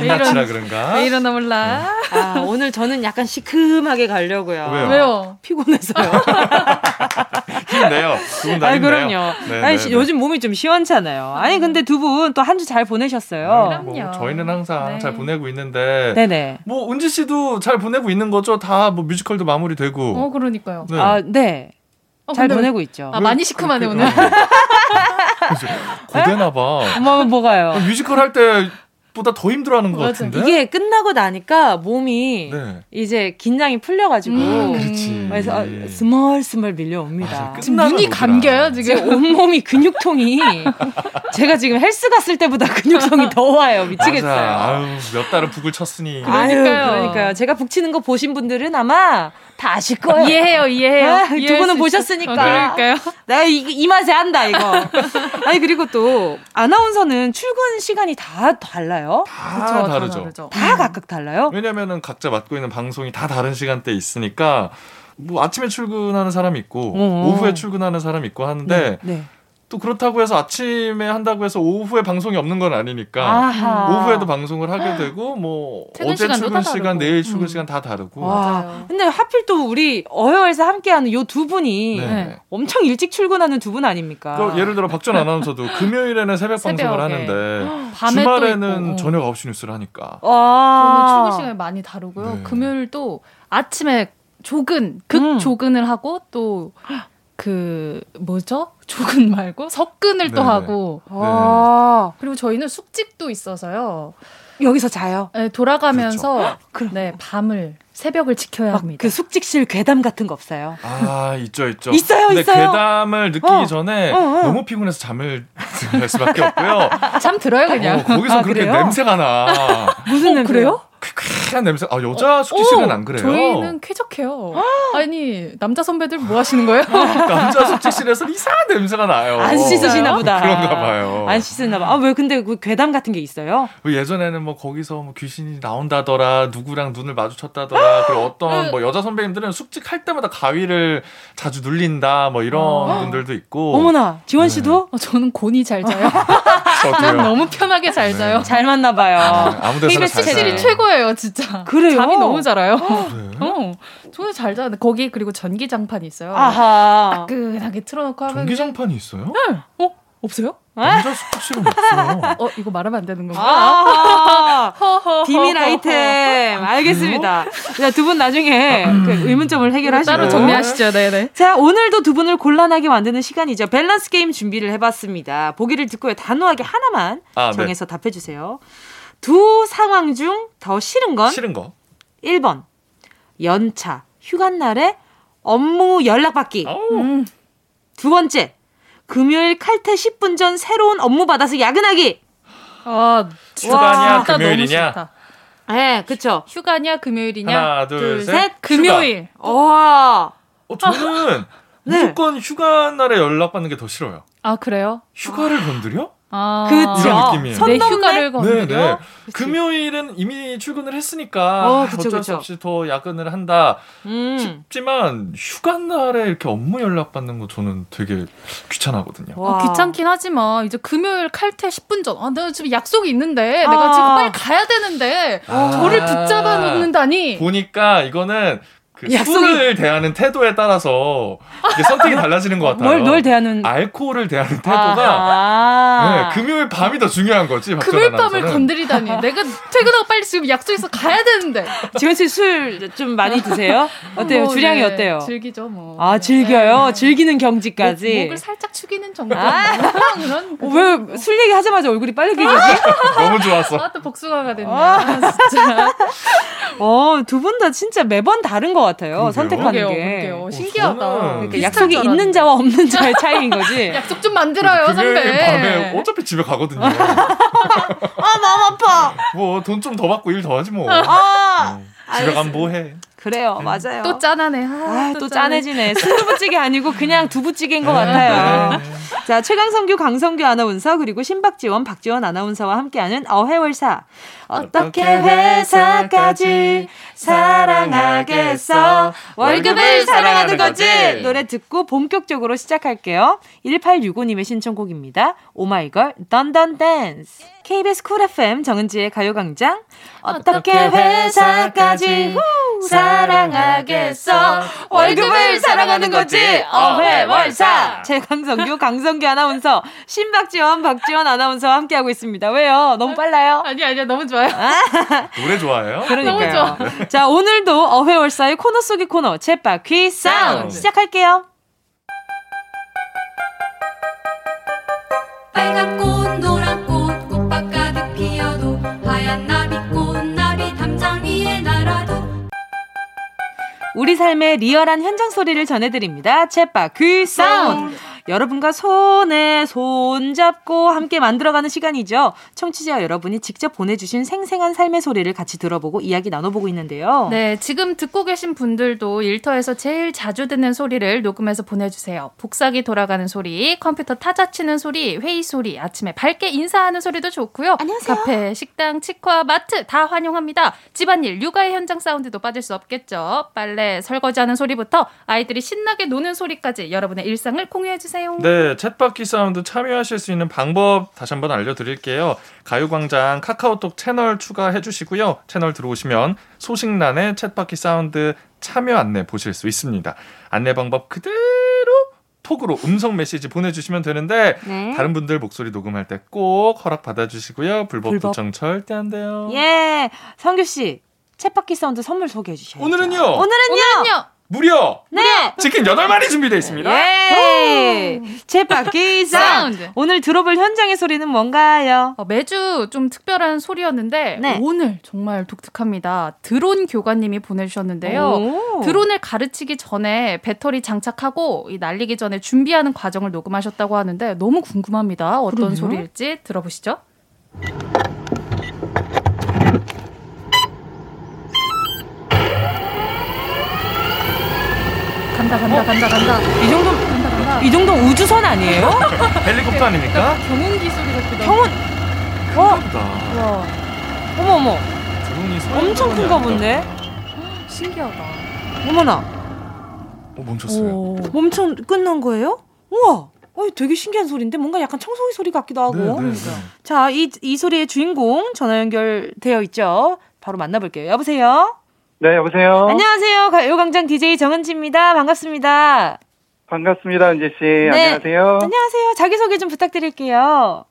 왜 이런, 그런가? 왜 이러나 몰라. 아 오늘 저는 약간 시큼하게 가려고 요. 왜요? 왜요? 피곤해서요. 힘내요 두분 다 아 그럼요. 네, 아니 네, 시- 네. 요즘 몸이 좀 시원찮아요. 아니 근데 두 분 또 한 주 잘 보내셨어요. 그럼요. 뭐 저희는 항상 네. 잘 보내고 있는데 네네. 뭐 은지 씨도 잘 보내고 있는 거죠? 다 뭐 뮤지컬도 마무리되고. 어, 그러니까요. 네. 아 네. 어, 잘 근데- 보내고 있죠. 아, 많이 시큼하네, 그- 오늘. 고되나 봐. 뭐 뭐가요? 뮤지컬 할 때 보다 더 힘들어하는 것 맞아. 같은데. 이게 끝나고 나니까 몸이 네. 이제 긴장이 풀려가지고 음, 그렇지. 그래서 아, 스멀스멀 밀려옵니다. 맞아, 끝- 지금 눈이 거구나. 감겨요, 제 지금. 온 몸이 근육통이 제가 지금 헬스 갔을 때보다 근육통이 더 와요. 미치겠어요. 아유, 몇 달을 북을 쳤으니. 아유, 그러니까요. 그러니까요. 제가 북치는 거 보신 분들은 아마 다 아실 거예요. 이해해요, 이해해요. 아, 두 분은 수 보셨으니까. 어, 그러니까요. 나 이, 이 맛에 한다 이거. 아니 그리고 또 아나운서는 출근 시간이 다 달라요. 다 그쵸, 다 다르죠. 다르죠. 다 각각 달라요. 왜냐면은 각자 맡고 있는 방송이 다 다른 시간대에 있으니까 뭐 아침에 출근하는 사람이 있고 어. 오후에 출근하는 사람이 있고 하는데 네. 또 그렇다고 해서 아침에 한다고 해서 오후에 방송이 없는 건 아니니까 아하. 오후에도 방송을 하게 되고 뭐 퇴근 어제 출근 다 시간. 내일 출근 음. 시간 다 다르고 와. 맞아요. 근데 하필 또 우리 어여에서 함께하는 요 두 분이 네. 엄청 일찍 출근하는 두 분 아닙니까? 그 예를 들어 박전 아나운서도 금요일에는 새벽 방송을 새벽에. 하는데 주말에는. 저녁 9시 뉴스를 하니까 와. 저는 출근 시간이 많이 다르고요. 네. 금요일도 아침에 조근, 극 음. 조근을 하고 또 그 뭐죠? 조근 말고 석근을 또 네네. 하고 와. 그리고 저희는 숙직도 있어서요. 여기서 자요. 네, 돌아가면서 그럼. 네 밤을 새벽을 지켜야 막 합니다. 그 숙직실 괴담 같은 거 없어요? 아 있죠 있죠 있어요, 근데 있어요. 괴담을 느끼기 어, 전에 어, 어. 너무 피곤해서 잠을 잘 수밖에 없고요 잠 들어요 그냥. 어, 거기서 아, 그렇게 그래요? 냄새가 나 무슨 어, 냄새? 그래요? 이상한 냄새. 아 여자 어, 안 그래요. 저희는 쾌적해요. 아니 남자 선배들 뭐 하시는 거예요? 남자 숙직실에서 이상한 냄새가 나요. 안 씻으시나 보다. 그런가 봐요. 안 씻으나 봐. 아, 왜 근데 그 괴담 같은 게 있어요? 뭐 예전에는 뭐 거기서 뭐 귀신이 나온다더라, 누구랑 눈을 마주쳤다더라, 그리고 어떤 뭐 여자 선배님들은 숙직할 때마다 가위를 자주 눌린다, 뭐 이런 분들도 있고. 어머나, 지원 씨도? 어, 저는 곤이 잘 자요. 저도요. 난 너무 편하게 잘 자요. 잘 맞나 봐요. 아무 데서나 KBS 잘 자요. 최고예요, 진짜. 그래요? 잠이 너무 잘 와요. 그래요? 어, 저는 잘 자는데 거기 그리고 전기장판이 있어요. 아하. 따끈하게 틀어놓고 하면 전기장판이 있어요? 어 없어요? 남자 숙직실은 없어요. 어 이거 말하면 안 되는 건가? 비밀 아이템. 알겠습니다. 두 분 나중에 그 의문점을 해결하시고. 따로 정리하시죠, 네네. 자, 오늘도 두 분을 곤란하게 만드는 시간이죠. 밸런스 게임 준비를 해봤습니다. 보기를 듣고요. 단호하게 하나만 아, 네. 정해서 답해주세요. 두 상황 중 더 싫은 건 싫은 거. 1번. 연차, 휴관날에 업무 연락받기. 음, 두 번째. 금요일 칼퇴 10분 전 새로운 업무 받아서 야근하기. 아, 휴가냐, 금요일이냐? 싫다. 네, 그쵸. 휴가냐, 금요일이냐? 하나, 둘, 셋. 셋. 금요일. 와. 어, 저는 네. 무조건 휴가 날에 연락 받는 게 더 싫어요. 아 그래요? 휴가를 건드려? 아, 그쵸. 이런 느낌이에요. 선? 휴가를 네, 건드려. 네. 금요일은 이미 출근을 했으니까 어, 그쵸, 어쩔 그쵸. 수 없이 더 야근을 한다 음. 싶지만 휴가 날에 이렇게 업무 연락 받는 거 저는 되게 귀찮아하거든요. 와. 아, 귀찮긴 하지만 이제 금요일 칼퇴 10분 전. 아, 내가 지금 약속이 있는데 아. 내가 지금 빨리 가야 되는데 아. 저를 붙잡아 놓는다니. 보니까 이거는 그 약속이- 술을 대하는 태도에 따라서 이게 선택이 달라지는 것 같아요. 뭘, 뭘 대하는. 알코올을 대하는 태도가 아. 네, 금요일 밤이 더 중요한 거지. 금요일 밤을. 건드리다니. 내가 퇴근하고 빨리 지금 약속 있어 가야 되는데. 지원 씨 술 좀 많이 드세요? 어때요? 뭐, 주량이 네, 어때요? 즐기죠 뭐. 아, 즐겨요? 네. 즐기는 목, 경지까지. 목 을 살짝 축이는 정도. 아. 그런. 어, 왜술 얘기 하자마자 얼굴이 빨개지지? 너무 좋았어. 아, 또 복숭아가 됐네. 아. 아, 진짜. 어, 두 분 다 진짜 매번 다른 것 같아요. 그러게요. 선택하는 그러게요, 게. 그러게요. 신기하다. 저는 그러니까 약속이 줄 있는. 자와 없는 자의 차이인 거지. 약속 좀 만들어요, 선배. 밤에 어차피 집에 가거든요. 아, 마음 아파. 뭐 돈 좀 더 받고 일 더 하지 뭐. 아, 어, 집에 가면 뭐 해. 그래요. 맞아요. 또 짠하네. 아, 아, 또 짠해. 짠해지네. 순두부찌개 아니고 그냥 두부찌개인 것 같아요. 네. 자, 최강성규, 강성규 아나운서, 그리고 신박지원, 박지원 아나운서와 함께하는 어회월사. 어떻게 회사까지 사랑하겠어? 월급을 사랑하는 거지! 노래 듣고 본격적으로 시작할게요. 1865님의 신청곡입니다. 오마이걸, Dun Dun Dance. KBS Cool FM 정은지의 가요광장. 어떻게 회사까지 사랑하겠어? 월급을 사랑하는 거지! 어회월사! 최강성규, 강성규 아나운서, 신박지원, 박지원 아나운서와 함께하고 있습니다. 왜요? 너무 빨라요? 아니, 아니야. 너무 좋아요. 노래 좋아해요? 그러니까요. 자, 오늘도 어회월사의 코너 속의 코너, 챗바퀴 사운드. 시작할게요. 빨간 꽃 우리 삶의 real한 현장 소리를 전해드립니다. 챗바퀴 사운드. 여러분과 손에 손 잡고 함께 만들어가는 시간이죠. 청취자 여러분이 직접 보내주신 생생한 삶의 소리를 같이 들어보고 이야기 나눠보고 있는데요. 네, 지금 듣고 계신 분들도 일터에서 제일 자주 듣는 소리를 녹음해서 보내주세요. 복사기 돌아가는 소리, 컴퓨터 타자 치는 소리, 회의 소리, 아침에 밝게 인사하는 소리도 좋고요. 안녕하세요. 카페, 식당, 치과, 마트 다 환영합니다. 집안일, 육아의 현장 사운드도 빠질 수 없겠죠. 빨래, 설거지하는 소리부터 아이들이 신나게 노는 소리까지 여러분의 일상을 공유해주세요. 네, 챗바퀴 사운드 참여하실 수 있는 방법 다시 한번 알려드릴게요. 가요광장 카카오톡 채널 추가해 주시고요. 채널 들어오시면 소식란에 챗바퀴 사운드 참여 안내 보실 수 있습니다. 안내 방법 그대로 톡으로 음성 메시지 보내주시면 되는데 네. 다른 분들 목소리 녹음할 때 꼭 허락 받아주시고요. 불법, 불법. 도청 절대 안 돼요. 예. 성규 씨, 챗바퀴 사운드 선물 소개해 주셔야죠. 오늘은요, 오늘은요? 오늘은요! 무려 네. 치킨 8마리 준비되어 있습니다. 예. 챗바퀴 사운드. 사운드. 오늘 들어볼 현장의 소리는 뭔가요? 어, 매주 좀 특별한 소리였는데 네. 오늘 정말 독특합니다. 드론 교관님이 보내주셨는데요. 오. 드론을 가르치기 전에 배터리 장착하고 이 날리기 전에 준비하는 과정을 녹음하셨다고 하는데 너무 궁금합니다. 어떤 그러네요. 소리일지 들어보시죠. 간다 간다 간다 간다. 이 정도 간다 간다. 이 정도 우주선 아니에요? 헬리콥터 아닙니까? 경운기 소리 같기도. 병원 어 보다. 와 어머 어머 드론이 서 엄청 큰가 건 본데. 신기하다. 어머나 어, 멈췄어요. 오. 멈춰 끝난 거예요? 우와. 어, 되게 신기한 소리인데 뭔가 약간 청소기 소리 같기도 하고. 네, 네, 네. 자, 이, 이 소리의 주인공 전화 연결되어 있죠. 바로 만나볼게요. 여보세요? 네, 여보세요. 안녕하세요. 가요광장 DJ 정은지입니다. 반갑습니다. 반갑습니다, 은지 씨. 네. 안녕하세요. 안녕하세요. 자기소개 좀 부탁드릴게요.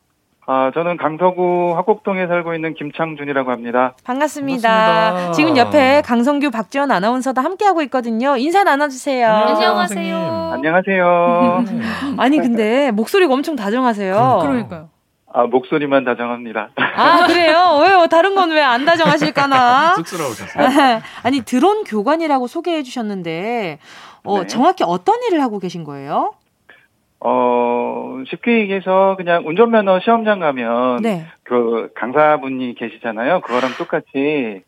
아, 저는 강서구 화곡동에 살고 있는 김창준이라고 합니다. 반갑습니다. 반갑습니다. 지금 옆에 강성규, 박지원 아나운서도 함께하고 있거든요. 인사 나눠주세요. 안녕하세요. 안녕하세요. 아니, 근데 목소리가 엄청 다정하세요. 그러니까요. 아, 목소리만 다정합니다. 아, 그래요? 왜요? 다른 건 왜 안 다정하실까나? 쑥스러우셨어요. 아니 드론 교관이라고 소개해 주셨는데 어, 네. 정확히 어떤 일을 하고 계신 거예요? 어, 쉽게 얘기해서 그냥 운전면허 시험장 가면 네. 그 강사분이 계시잖아요. 그거랑 똑같이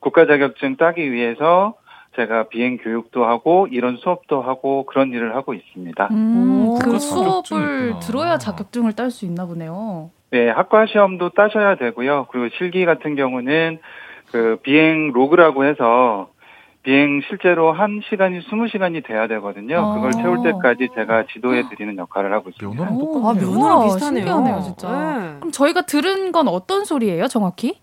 국가 자격증 따기 위해서 제가 비행 교육도 하고 이런 수업도 하고 그런 일을 하고 있습니다. 음, 오, 그 수업을. 들어야 자격증을 딸 수 있나 보네요. 네, 학과 시험도 따셔야 되고요. 그리고 실기 같은 경우는 그 비행 로그라고 해서 비행 실제로 한 시간이 20시간이 돼야 되거든요. 그걸 아. 채울 때까지 제가 지도해 드리는 역할을 하고 있습니다. 면허랑 똑같네요. 아, 면허랑 비슷하네요. 신기하네요, 진짜. 네. 그럼 저희가 들은 건 어떤 소리예요, 정확히?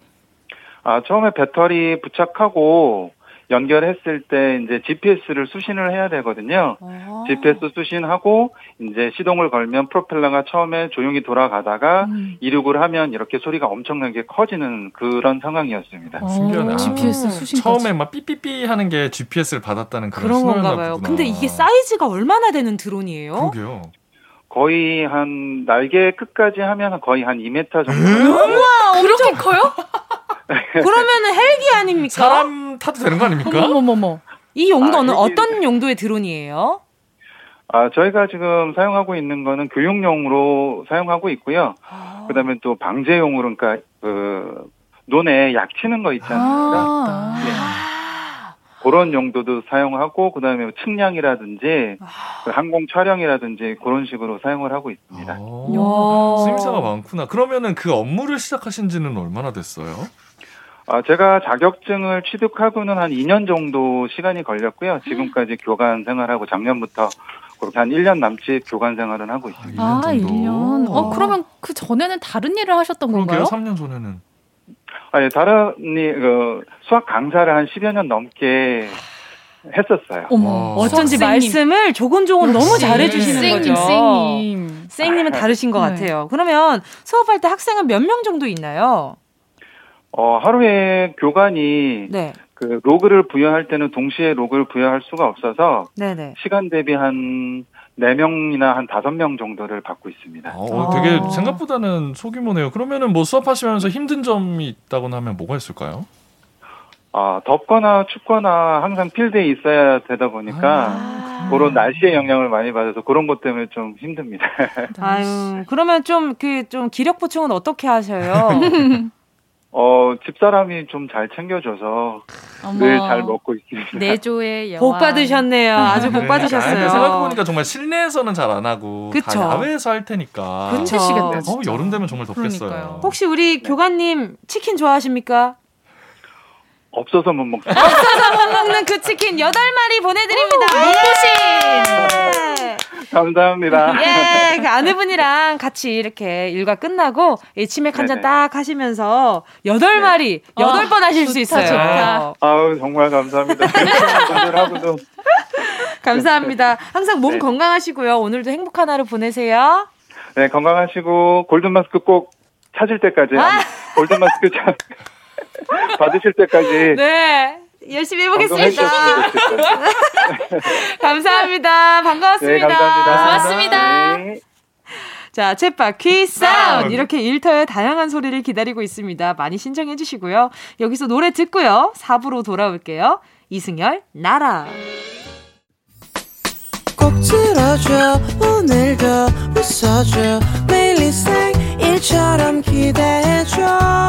아, 처음에 배터리 부착하고 연결했을 때 이제 GPS를 수신을 해야 되거든요. 아. GPS 수신하고 이제 시동을 걸면 프로펠러가 처음에 조용히 돌아가다가 음. 이륙을 하면 이렇게 소리가 엄청나게 커지는 그런 상황이었습니다. 신기하네. 어, 아. GPS 수신 처음에 막 삐삐삐 하는 게 GPS를 받았다는 그런, 그런 건가 봐요. 보구나. 근데 이게 사이즈가 얼마나 되는 드론이에요? 그러게요. 거의 한 날개 끝까지 하면 거의 한 2m 정도. 우와, 그렇게 커요? 그러면은 헬기 아닙니까? 사람 타도 되는 거 아닙니까? 어머머머. 이 용도는 아, 어떤 용도의 드론이에요? 아, 저희가 지금 사용하고 있는 거는 교육용으로 사용하고 있고요. 아. 그다음에 또 방제용으로 그러니까 그 논에 약 치는 거 있지 않습니까? 아. 네. 그런 용도도 사용하고 그다음에 측량이라든지 아. 그 항공 촬영이라든지 그런 식으로 사용을 하고 있습니다. 쓰임새가 많구나. 그러면은 그 업무를 시작하신 지는 얼마나 됐어요? 아, 제가 자격증을 취득하고는 한 2년 정도 시간이 걸렸고요. 지금까지 교관 생활하고 작년부터 그렇게 한 1년 남짓 교관 생활은 하고 있습니다. 아, 1년 정도. 1년. 어, 그러면 그 전에는 다른 일을 하셨던 그러게요. 건가요? 3년 전에는. 아, 예, 다른 이, 그 수학 강사를 한 10여 년 넘게 했었어요. 어머, 와. 어쩐지 수학생님. 말씀을 조곤조곤 너무. 잘해주시는 쌩님, 거죠. 쌩님. 쌩님은 다르신 것 네. 같아요. 그러면 수업할 때 학생은 몇 명 정도 있나요? 어, 하루에 교관이 네, 그 로그를 부여할 때는 동시에 로그를 부여할 수가 없어서 네네. 시간 대비 한 4명이나 한 5명 정도를 받고 있습니다. 어, 되게 아. 생각보다는 소규모네요. 그러면은 뭐 수업하시면서 힘든 점이 있다거나 하면 뭐가 있을까요? 아, 덥거나 춥거나 항상 필드에 있어야 되다 보니까 아. 그런 날씨의 영향을 많이 받아서 그런 것 때문에 좀 힘듭니다. 아유, 그러면 좀 그좀 기력 보충은 어떻게 하셔요? 어, 집사람이 좀 잘 챙겨줘서. 늘 잘 먹고 있습니다. 내조의 여왕. 복 받으셨네요. 아주 복 네. 받으셨어요. 생각해보니까 정말 실내에서는 잘 안 하고 그쵸. 다 야외에서 할 테니까. 그쵸. 힘드시겠다, 어. 여름 되면 정말 덥겠어요. 그러니까요. 혹시 우리 교관님 치킨 좋아하십니까? 없어서 못 먹습니다. 없어서 못 먹는 그 치킨 8마리 보내드립니다. 네. 감사합니다. 예, 그 아내분이랑 같이 이렇게 일과 끝나고 이 치맥 한 잔. 딱 하시면서 여덟 마리 여덟 아, 번 하실 수 좋다, 있어요. 좋다. 아우, 정말 감사합니다. 분들하고도 감사합니다. 항상 몸 네. 건강하시고요. 오늘도 행복한 하루 보내세요. 네, 건강하시고 골든 마스크 꼭 찾을 때까지 아! 골든 마스크 찾 받으실 때까지 네. 열심히 해보겠습니다. 감사합니다. 반가웠습니다. 네, 감사합니다. 고맙습니다. 네. 자, 챗바 퀴 사운드. 이렇게 일터의 다양한 소리를 기다리고 있습니다. 많이 신청해 주시고요. 여기서 노래 듣고요. 4부로 돌아올게요. 이승열, 나라. 꼭 들어줘 오늘도 웃어줘 매일 일상일처럼 기대해줘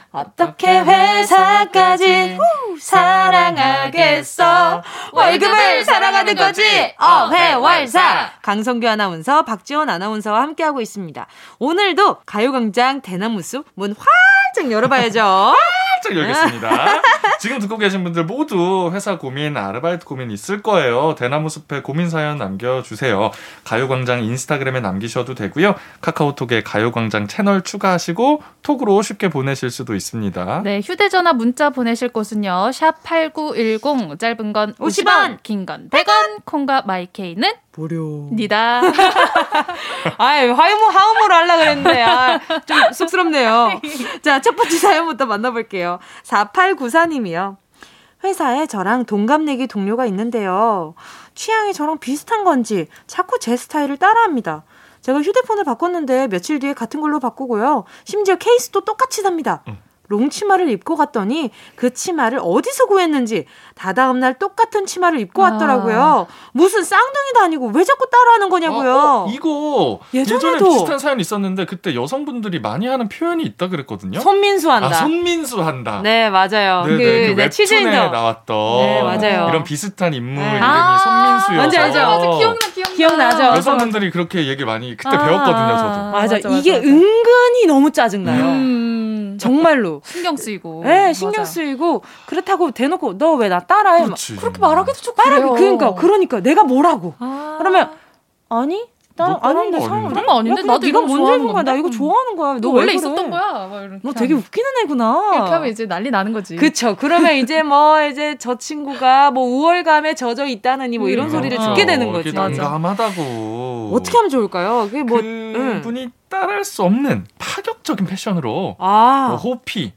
어떻게 회사까지? 후, 사랑하겠어. 월급을 사랑하는 거지? 어회월사. 강성규 아나운서 박지원 아나운서와 함께하고 있습니다. 오늘도 가요광장 대나무 숲문 활짝 열어봐야죠 활짝 열겠습니다. 지금 듣고 계신 분들 모두 회사 고민, 아르바이트 고민 있을 거예요. 대나무 숲에 고민 사연 남겨주세요. 가요광장 인스타그램에 남기셔도 되고요. 카카오톡에 가요광장 채널 추가하시고 톡으로 쉽게 보내실 수도 있습니다. 네, 휴대전화 문자 보내실 곳은요. 샵 8910 짧은 건 50원, 50원, 긴건 100원, 콩과 마이케이는 무료 니다. 아유, 하이모, 하우모로 하려고 그랬는데, 아, 좀 쑥스럽네요. 자, 첫 번째 사연부터 만나볼게요. 4894님이요. 회사에 저랑 동갑내기 동료가 있는데요. 취향이 저랑 비슷한 건지 자꾸 제 스타일을 따라합니다. 제가 휴대폰을 바꿨는데 며칠 뒤에 같은 걸로 바꾸고요. 심지어 케이스도 똑같이 삽니다. 롱 치마를 입고 갔더니 그 치마를 어디서 구했는지 다다음 날 똑같은 치마를 입고 왔더라고요. 무슨 쌍둥이도 아니고 왜 자꾸 따라하는 거냐고요. 어, 어, 이거 예전에 예전에도. 비슷한 사연 있었는데 그때 여성분들이 많이 하는 표현이 있다 그랬거든요. 손민수 한다. 아, 손민수 한다. 네, 맞아요. 네네, 그, 그 네, 웹툰에. 나왔던 네, 맞아요. 이런 비슷한 인물 네. 이름이 아, 손민수여서 뭔지 알죠? 맞아, 기억나, 기억나죠? 여성분들이 그렇게 얘기를 많이 그때 배웠거든요, 저도. 맞아, 이게 은근히 너무 짜증나요. 음. 정말로. 신경 쓰이고. 네, 신경 맞아. 쓰이고 그렇다고 대놓고 너 왜 나 따라해? 그렇게 말하기도 좀 그래요. 그러니까 그러니까 내가 뭐라고? 아. 그러면 아니 나 아닌데 거 상? 그런 거 아닌데? 나도 네가 좋아하는 해본 거야. 나? 이거 좋아하는 거야. 너너왜 원래 그래? 있었던 거야. 너. 되게 웃기는 애구나. 이렇게 하면 이제 난리 나는 거지. 그쵸. 그러면 이제 뭐 이제 저 친구가 뭐 우월감에 젖어 있다느니 뭐 이런 음, 소리를 맞아. 듣게 되는 이렇게 거지. 난감하다고. 어떻게 하면 좋을까요? 그게 뭐 응. 그분이 따라할 수 없는 파격적인 패션으로 아, 뭐 호피,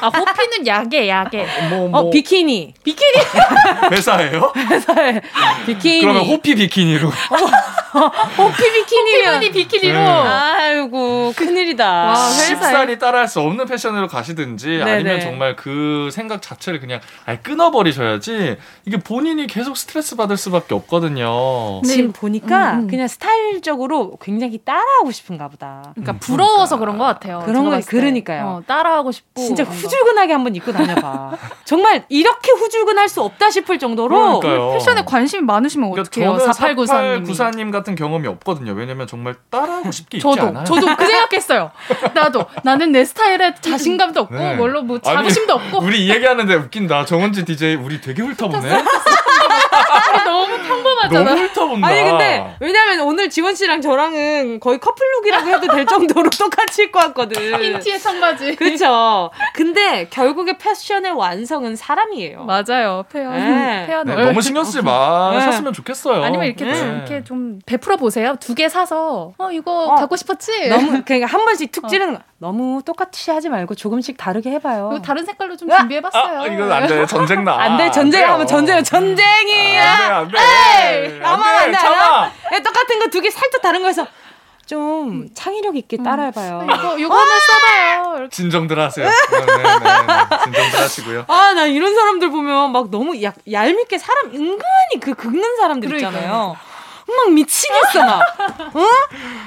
아, 호피는 약에, 약에. 뭐, 뭐 어 비키니, 비키니, 회사예요? 회사에 비키니. 그러면 호피 비키니로 호피 비키니면 호피무늬 비키니로. 네. 아이고 큰일이다. 와, 쉽사리 따라할 수 없는 패션으로 가시든지 네네. 아니면 정말 그 생각 자체를 그냥 아예 끊어버리셔야지 이게 본인이 계속 스트레스 받을 수밖에 없거든요. 지금 보니까 음, 음. 그냥 스타일적으로 굉장히 따라하고 싶은가 보다. 그러니까 음, 부러워서 그러니까. 그런 것 같아요. 그런 거-. 그러니까요. 어, 따라하고 싶고. 진짜 뭔가. 후줄근하게 한번 입고 다녀봐. 정말 이렇게 후줄근할 수 없다 싶을 정도로 그러니까요. 패션에 관심이 많으시면 그러니까 어떡해요? 저는 4894님. 4894님 같은 경험이 없거든요. 왜냐면 정말 따라하고 싶게 입지 저도 않아요. 저도 그 생각했어요. 나도 나는 내 스타일에 자신감도 없고 네. 뭘로 뭐 아니, 자부심도 없고 우리 이 얘기하는데 웃긴다. 정은지 DJ 우리 되게 훑어보네. 너무 평범하잖아. 너무 훑어본다. 아니 근데 왜냐면 오늘 지원 씨랑 저랑은 거의 커플룩이라고 해도 될 정도로 똑같이 입고 왔거든. 흰티에 청바지. 그렇죠. 근데 결국에 패션의 완성은 사람이에요. 맞아요. 페어 네. 페어 네, 너무 신경 쓰지 마셨으면 네. 좋겠어요. 아니면 이렇게 네. 좀, 이렇게 좀 베풀어 보세요. 두 개 사서 어 이거 어. 갖고 싶었지. 너무 그러니까 한 번씩 툭 어. 찌르는 거. 너무 똑같이 하지 말고 조금씩 다르게 해봐요. 다른 색깔로 좀! 준비해봤어요. 아, 이건 안 돼. 전쟁 나. 안 돼, 전쟁하면 전쟁, 전쟁이야. 안 돼, 안 돼. 아마 안 돼. 참아. 예, 똑같은 거 두 개 살짝 다른 거에서 좀 창의력 있게 따라해봐요. 이거 이거 하나 써봐요. 이렇게. 진정들 하세요. 네, 네, 네, 네. 진정들 하시고요. 아, 나 이런 사람들 보면 막 너무 약, 얄밉게 사람 은근히 그 긁는 사람들 그러니까요. 있잖아요. 막 미치겠어, 막. 어?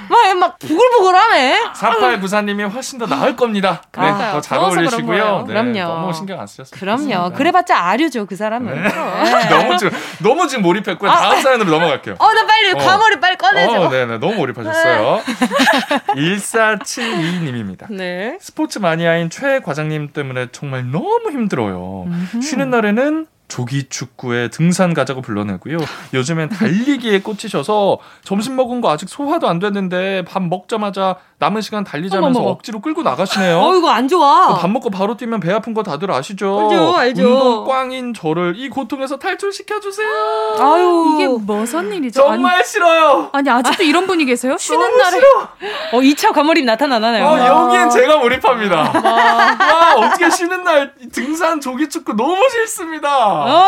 막, 막 부글부글하네. 4894님이 훨씬 더 나을 겁니다. 네, 그러니까요. 더잘 더워서 그런 어울리시고요. 네, 그럼요. 너무 신경 안 쓰셨으면 그럼요. 좋겠습니다. 그래봤자 아류죠, 그 사람은. 네. 네. 너무 지금 너무 지금 몰입했고요. 다음 사연으로 넘어갈게요. 어, 나 빨리 어. 과머리 빨리 꺼내줘. 어, 네네 너무 몰입하셨어요. 1472님입니다. 네. 스포츠 마니아인 최 과장님 때문에 정말 너무 힘들어요. 쉬는 날에는 조기 축구에 등산 가자고 불러내고요. 요즘엔 달리기에 꽂히셔서 점심 먹은 거 아직 소화도 안 됐는데 밥 먹자마자 남은 시간 달리자면서 어머머. 억지로 끌고 나가시네요. 어, 이거 안 좋아. 어, 밥 먹고 바로 뛰면 배 아픈 거 다들 아시죠? 알죠, 알죠. 운동 꽝인 저를 이 고통에서 탈출시켜 주세요. 아유. 이게 무슨 일이죠? 정말 아니, 싫어요. 아니 아직도 이런 분이 계세요? 쉬는 너무 날에 싫어. 어, 2차 과몰입 나타나나요? 어, 여기엔 제가 몰입합니다. 와, 어떻게 쉬는 날 등산 조기 축구 너무 싫습니다.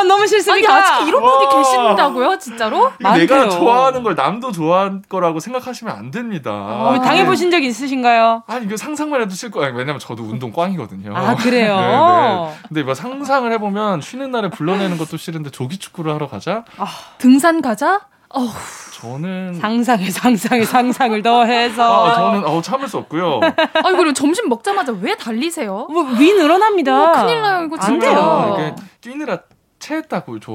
어, 너무 싫습니다. 아직 이런 분이 와. 계신다고요? 진짜로? 내가. 좋아하는 걸 남도 좋아할 거라고 생각하시면 안 됩니다. 어, 당해보신 적 있으신가요? 아니 이거 상상만 해도 싫고 아니, 왜냐면 저도 운동 꽝이거든요. 아, 그래요? 네, 네. 근데 뭐 상상을 해보면 쉬는 날에 불러내는 것도 싫은데 조기 축구를 하러 가자. 등산 가자? 어우, 저는 상상에 상상에 상상을 더해서. 아 저는 어 참을 수 없고요. 아니 그리고 점심 먹자마자 왜 달리세요? 뭐, 위 늘어납니다. 어머, 큰일 나요, 이거 안 진짜. 돼요. 이게 뛰느라 체했다고 저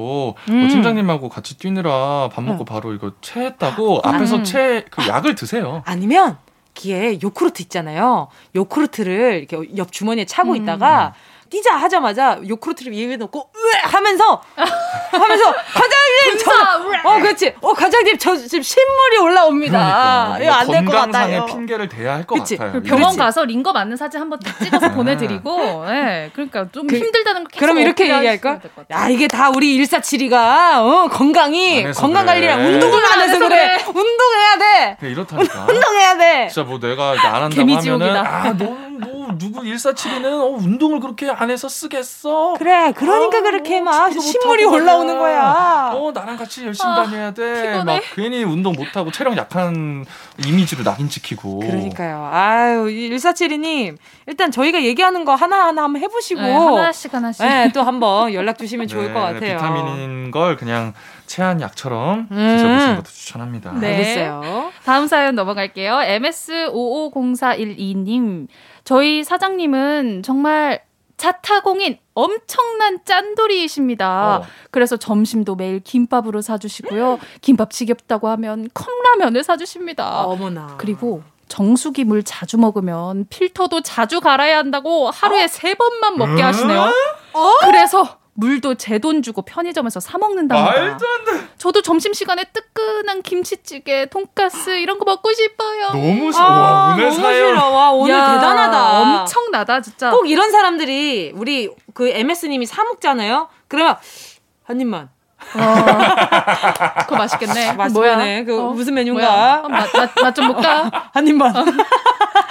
음. 뭐 팀장님하고 같이 뛰느라 밥 먹고 바로 이거 체했다고 앞에서 음. 체그 약을 드세요. 아니면 귀에 요크루트 있잖아요. 요크루트를 이렇게 옆 주머니에 차고 음. 있다가 뛰자 하자마자 요크루트를 위에 놓고 으 하면서 하면서 과장님 저, 어 그렇지 어 과장님 저 지금 신물이 올라옵니다. 이거 안 될것 건강상의 같아요. 핑계를 대야 할 것. 같아요. 병원 그렇지. 가서 링거 맞는 사진 한번 딱 찍어서 보내드리고, 예, 그러니까 좀 그- 힘들다는 거 계속 그럼 이렇게 얘기할까? 야 이게 다 우리 일사칠이가 어, 건강이 건강 관리랑 그래. 운동을 안 해서 그래. 운동해야 돼. 네, 이렇다니까. 운동해야 돼. 진짜 뭐 내가 안 한다고 개미지옥이다. 하면은 아 너뭐 누구 147이는 어, 운동을 그렇게 안 해서 쓰겠어? 그래 그러니까 아, 그렇게 뭐막 신물이 올라오는. 거야. 어 나랑 같이 열심히 아, 다녀야 돼. 피곤해. 막 괜히 운동 못 하고 체력 약한 이미지로 낙인 찍히고. 그러니까요. 아유, 1472님. 일단 저희가 얘기하는 거 하나하나 한번 해 보시고. 네, 하나씩 하나씩. 네, 또 한번 연락 주시면 좋을 네, 것 같아요. 비타민인 걸 그냥 체한 약처럼 음. 드셔보시는 것도 추천합니다. 네. 알겠어요. 다음 사연 넘어갈게요. MS550412님. 저희 사장님은 정말 차타공인 엄청난 짠돌이이십니다. 어. 그래서 점심도 매일 김밥으로 사주시고요. 김밥 지겹다고 하면 컵라면을 사주십니다. 어머나. 그리고 정수기 물 자주 먹으면 필터도 자주 갈아야 한다고 하루에 세 번만 먹게 하시네요. 그래서 물도 제 돈 주고 편의점에서 사 먹는답니다. 말도 안 돼. 저도 점심 시간에 뜨끈한 김치찌개, 돈가스 이런 거 먹고 싶어요. 너무 싫어. 아, 오늘 너무 사연. 싫어. 와, 오늘 야, 대단하다. 엄청나다 진짜. 꼭 이런 사람들이 우리 그 MS님이 사 먹잖아요. 그러면 한 입만. 그거 맛있겠네. 맛있네. 그 어, 무슨 메뉴인가? 맛좀 볼까? 한 입만.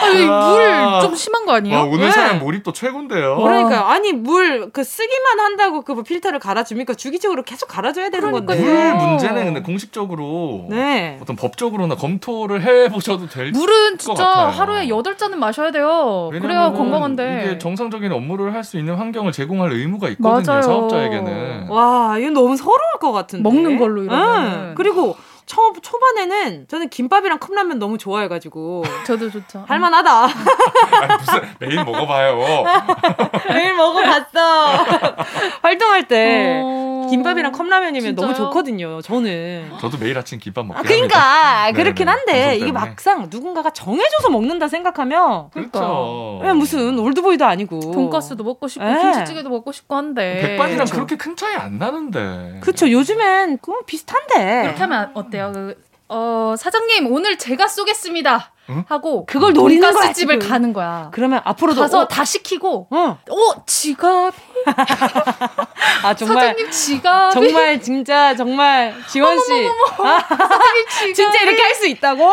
물좀 심한 거 아니에요? 와, 오늘 네. 사연 몰입도 최고인데요. 그러니까 아니 물 그 쓰기만 한다고 그 필터를 갈아줍니까? 주기적으로 계속 갈아줘야 되는 건데. 물 문제는 근데 공식적으로 네. 어떤 법적으로나 검토를 해보셔도 될 물은 것 진짜 같아요. 하루에 8잔은 마셔야 돼요. 그래야 건강한데. 이게 정상적인 업무를 할 수 있는 환경을 제공할 의무가 있거든요. 맞아요. 사업자에게는. 와, 이건 너무 서 러울 것 같은데. 먹는 걸로 이러면은. 응. 그리고 초, 초반에는 저는 김밥이랑 컵라면 너무 좋아해가지고 저도 좋죠. 할만하다. 아니, 무슨 매일 먹어봐요. 매일 먹어봤어. 활동할 때 어, 김밥이랑 컵라면이면 너무 진짜요? 좋거든요. 저는. 저도 매일 아침 김밥 먹게 아, 그러니까 합니다. 그렇긴 한데 이게. 막상 누군가가 정해줘서 먹는다 생각하면 그렇죠. 왜 무슨 올드보이도 아니고 돈가스도 먹고 싶고 네. 김치찌개도 먹고 싶고 한데. 백반이랑 그렇죠. 그렇게 큰 차이 안 나는데. 그쵸 요즘엔 그건 비슷한데 이렇게 하면 어때요? 그, 어, 사장님 오늘 제가 쏘겠습니다. 응? 하고 그걸 노리는 거야, 집을 지금. 가는 거야. 그러면 앞으로도 가서 어, 다 시키고 어. 어 지갑 아 정말 사장님 지갑 정말 진짜 정말 지원 씨 아, 사장님 지갑 진짜 이렇게 할 수 있다고?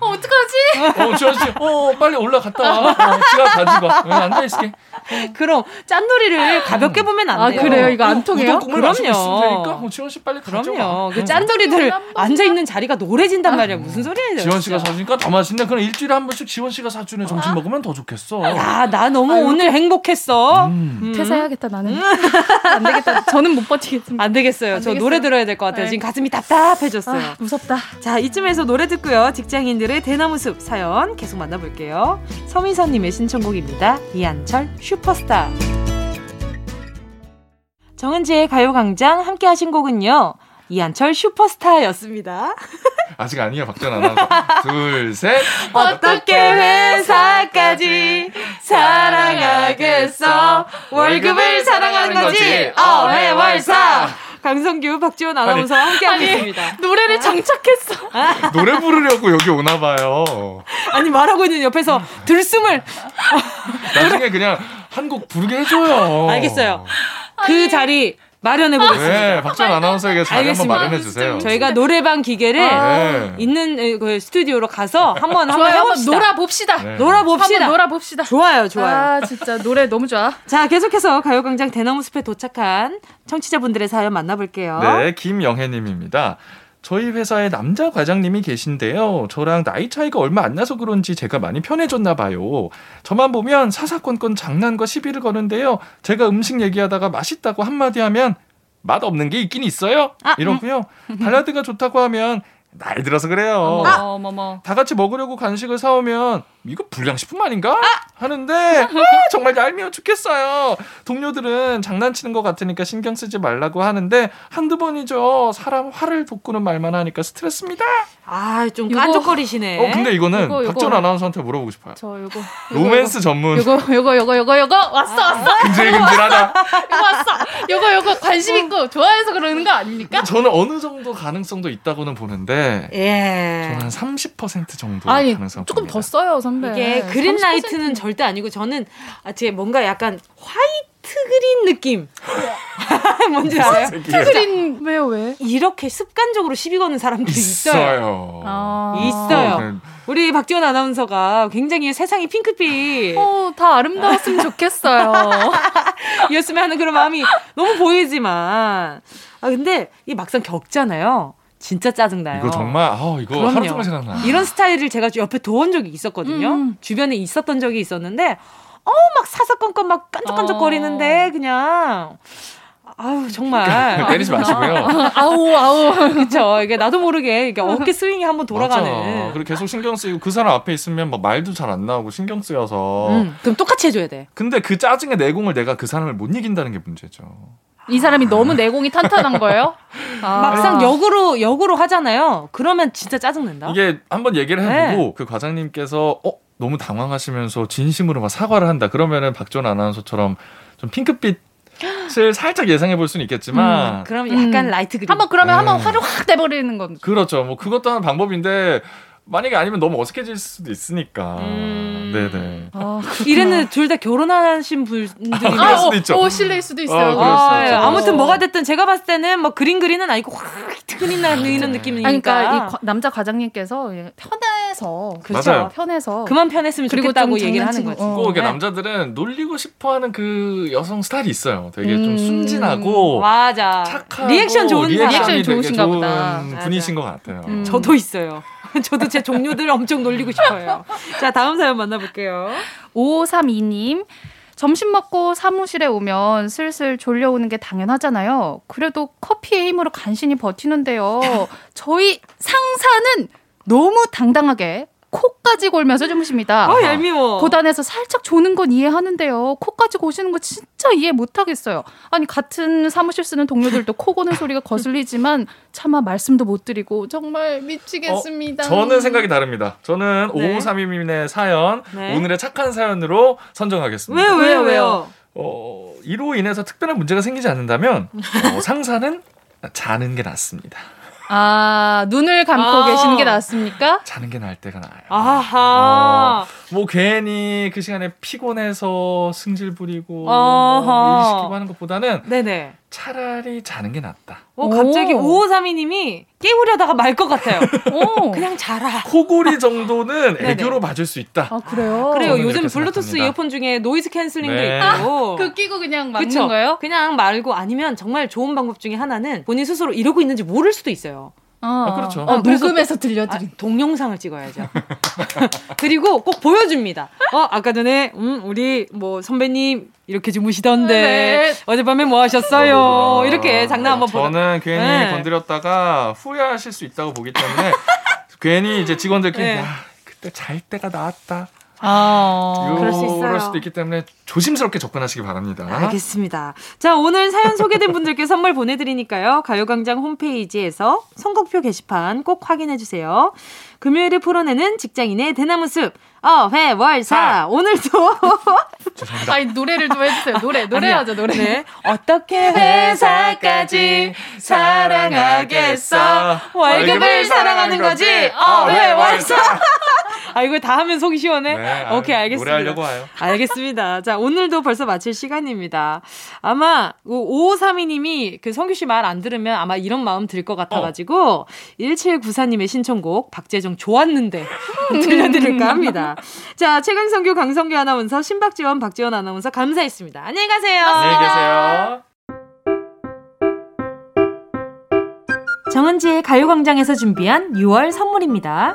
어, 어떡하지? 어, 지원 씨, 어, 빨리 올라갔다 와. 어, 지갑 가지고 와. 앉아 있을게. 그럼 짠돌이를 가볍게 보면 안 아, 돼요. 그래요? 이거 안 통해요? 그럼요. 어, 지원 씨 빨리 가져와. 그럼요. 그 응. 짠돌이들 한 번만. 앉아 있는 자리가 노래진단 말이야. 무슨 소리예요? 지원 씨가 진짜. 사주니까 더 맛있네. 그럼 일주일에 한 번씩 지원 씨가 사주는 점심 먹으면 더 좋겠어. 야, 나 너무 오늘 행복했어. 음. 음. 퇴사해야겠다 나는 안 되겠다 저는 못 버티겠습니다 안 되겠어요. 안 저 되겠어요. 노래 들어야 될 것 같아요. 네. 지금 가슴이 답답해졌어요. 아, 무섭다 자, 이쯤에서 노래 듣고요. 직장인들의 대나무 숲 사연 계속 만나볼게요. 서미선님의 신청곡입니다. 이한철 슈퍼스타. 정은지의 가요광장 함께 하신 곡은요. 이한철 슈퍼스타였습니다. 아직 아니야, 박전 아나운서. 둘, 셋. 어떻게 회사까지 사랑하겠어. 월급을 사랑하는 거지. 어해월사. 강성규, 박지원 아나운서와 함께하고 있습니다. 노래를 장착했어. 노래 부르려고 여기 오나 봐요. 아니 말하고 있는 옆에서 들숨을 나중에 그냥 한 곡 부르게 해줘요. 알겠어요. 그 자리 마련해 보겠습니다. 네, 박지원 아나운서에게 자리 한번. 마련해 주세요. 저희가 노래방 기계를 네. 있는 에, 그 스튜디오로 가서 한번 한번 해봅시다. 놀아 봅시다. 네. 놀아 봅시다. 놀아 봅시다. 좋아요, 좋아요. 아, 진짜 노래 너무 좋아. 자, 계속해서 가요광장 대나무 숲에 도착한 청취자분들의 사연 만나볼게요. 네, 김영애님입니다. 저희 회사에 남자 과장님이 계신데요. 저랑 나이 차이가 얼마 안 나서 그런지 제가 많이 편해졌나 봐요. 저만 보면 사사건건 장난과 시비를 거는데요. 제가 음식 얘기하다가 맛있다고 한마디 하면 맛 없는 게 있긴 있어요. 아, 이러고요. 발라드가 좋다고 하면 나이 들어서 그래요. 어머머. 다 같이 먹으려고 간식을 사오면 이거 불량식품 아닌가? 하는데 아, 정말 얄미워 죽겠어요. 동료들은 장난치는 것 같으니까 신경 쓰지 말라고 하는데 한두 번이죠. 사람 화를 돋구는 말만 하니까 스트레스입니다. 아, 좀 깐족거리시네. 어 근데 이거는 요거, 요거. 박지원 아나운서한테 물어보고 싶어요. 저 요거. 로맨스 전문 요거 요거 요거 요거 요거 왔어 왔어. 금질금질하다. 요거 왔어. 요거 요거 관심 있고 좋아해서 그러는 거 아닙니까? 저는 어느 정도 가능성도 있다고는 보는데 예. 저는 한 30% 정도 아니 가능성 조금 봅니다. 더 써요 선배. 이게 그린라이트는 절대 아니고 저는 아, 제 뭔가 약간 화이트 그린 느낌. 뭔지 알아요? 그린 왜요 왜? 이렇게 습관적으로 시비 거는 사람들이 있어요. 있어요. 아. 있어요. 네. 우리 박지원 아나운서가 굉장히 세상이 핑크빛 어, 다 아름다웠으면 좋겠어요. 이었으면 하는 그런 마음이 너무 보이지만 아 근데 이 막상 겪잖아요. 진짜 짜증나요. 이거 정말 아 이거 하루 종일 생각나. 이런 스타일을 제가 옆에 도운 적이 있었거든요. 음. 주변에 있었던 적이 있었는데 어막 사사건건 막 깐족깐족거리는데 그냥 아유 정말 때리지 마시고요. 아우 아우. 그쵸 이게 나도 모르게 이게 어깨 스윙이 한번 돌아가는 맞아. 그리고 계속 신경 쓰이고 그 사람 앞에 있으면 막 말도 잘 안 나오고 신경 쓰여서. 음, 그럼 똑같이 해줘야 돼. 근데 그 짜증의 내공을 내가 그 사람을 못 이긴다는 게 문제죠. 이 사람이 너무 내공이 탄탄한 거예요? 아. 막상 역으로 역으로 하잖아요. 그러면 진짜 짜증 난다. 이게 한번 얘기를 네. 해보고 그 과장님께서 어 너무 당황하시면서 진심으로 막 사과를 한다. 그러면은 박지원 아나운서처럼 좀 핑크빛을 살짝 예상해 볼 수는 있겠지만 음, 그럼 약간 음. 라이트 그린. 한번 그러면 네. 한번 화를 확 내버리는 건. 그렇죠. 뭐 그것도 하는 방법인데 만약에 아니면 너무 어색해질 수도 있으니까. 음. 네네. 아, 이래는 둘다 결혼하신 분들이 그럴 수도 있죠. 오, 실례일 수도 어, 있어요. 아, 있죠. 예. 아무튼 뭐가 됐든 제가 봤을 때는 뭐 그린 그린은 아니고 화이트 그린 나는 느낌이니까. 아니, 그러니까 이 과- 남자 과장님께서 예, 편해서 그렇죠. 맞아요. 편해서 그만 편했으면 좋겠다고 좀 얘기를 하는 거지. 어. 네. 남자들은 놀리고 싶어하는 그 여성 스타일이 있어요. 되게 좀 음. 순진하고 맞아. 착하고 리액션 좋은 리액션이. 리액션이 되게 좋으신가 보다. 분이신 것 같아요. 음. 저도 있어요. 저도 제 종류들 엄청 놀리고 싶어요. 자, 다음 사연 만나볼게요. 5532님. 점심 먹고 사무실에 오면 슬슬 졸려오는 게 당연하잖아요. 그래도 커피의 힘으로 간신히 버티는데요. 저희 상사는 너무 당당하게 코까지 골면서 주무십니다. 어, 얄미워. 고단해서 살짝 조는 건 이해하는데요. 코까지 고시는 거 진짜 이해 못 하겠어요. 아니 같은 사무실 쓰는 동료들도 코 고는 소리가 거슬리지만 차마 말씀도 못 드리고 정말 미치겠습니다. 어, 저는 생각이 다릅니다. 저는 네. 5532님의 사연 네. 오늘의 착한 사연으로 선정하겠습니다. 왜요, 왜요, 왜요? 어, 이로 인해서 특별한 문제가 생기지 않는다면 어, 상사는 자는 게 낫습니다. 아 눈을 감고 아. 계시는 게 낫습니까? 자는 게 나을 때가 나아요. 아하. 뭐 괜히 그 시간에 피곤해서 승질 부리고 어허. 뭐일 시키고 하는 것보다는 네네. 차라리 자는 게 낫다. 어, 갑자기 오. 5532님이 깨우려다가 말 것 같아요. 오. 그냥 자라. 코골이 정도는. 애교로 봐줄 수 있다. 아 그래요? 그래요. 저는 요즘 블루투스 생각합니다. 이어폰 중에 noise canceling도 네. 있고. 그 끼고 그냥 막는 그쵸? 거예요? 그냥 말고 아니면 정말 좋은 방법 중에 하나는 본인 스스로 이러고 있는지 모를 수도 있어요. 어, 그렇죠. 어, 그래서 녹음해서 아, 들려드린. 동영상을 찍어야죠. 그리고 꼭 보여줍니다. 어, 아까 전에, 음, 우리 뭐 선배님 이렇게 주무시던데, 네. 어젯밤에 뭐 하셨어요? 이렇게 장난 한번 보다. 저는 괜히 네. 건드렸다가 후회하실 수 있다고 보기 때문에 괜히 이제 직원들끼리 네. 야 그때 잘 때가 나왔다. 아, 그럴 수 있어요. 이럴 수도 있기 때문에 조심스럽게 접근하시기 바랍니다. 알겠습니다. 자, 오늘 사연 소개된 분들께 선물 보내드리니까요. 가요광장 홈페이지에서 선곡표 게시판 꼭 확인해주세요. 금요일에 풀어내는 직장인의 대나무숲. 어회월사 오늘도 아니 노래를 좀 해주세요. 노래 노래하죠 노래. 네. 어떻게 회사까지 사랑하겠어 월급을 사랑하는 거지 어회월사 아 이거 다 하면 속이 시원해? 네, 아유, 오케이 알겠습니다. 노래하려고 와요. 알겠습니다. 자 오늘도 벌써 마칠 시간입니다. 아마 5532님이 그 성규 씨 말 안 들으면 아마 이런 마음 들 것 같아가지고 1794님의 신청곡 박재정 좋았는데 들려드릴까 합니다. 자 최강성규 강성규 아나운서 신박지원 박지원 아나운서 감사했습니다. 안녕히 가세요. 안녕히 계세요. 정은지의 가요광장에서 준비한 6월 선물입니다.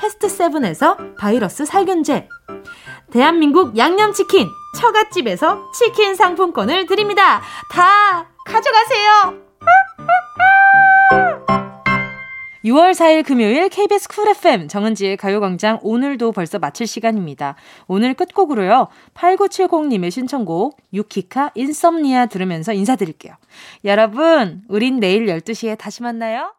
패스트 세븐에서 바이러스 살균제, 대한민국 양념치킨 처갓집에서 치킨 상품권을 드립니다. 다 가져가세요. 6월 4일 금요일 KBS 쿨 FM 정은지의 가요광장 오늘도 벌써 마칠 시간입니다. 오늘 끝곡으로요. 8970님의 신청곡 유키카 인썸니아 들으면서 인사드릴게요. 여러분, 우린 내일 12시에 다시 만나요.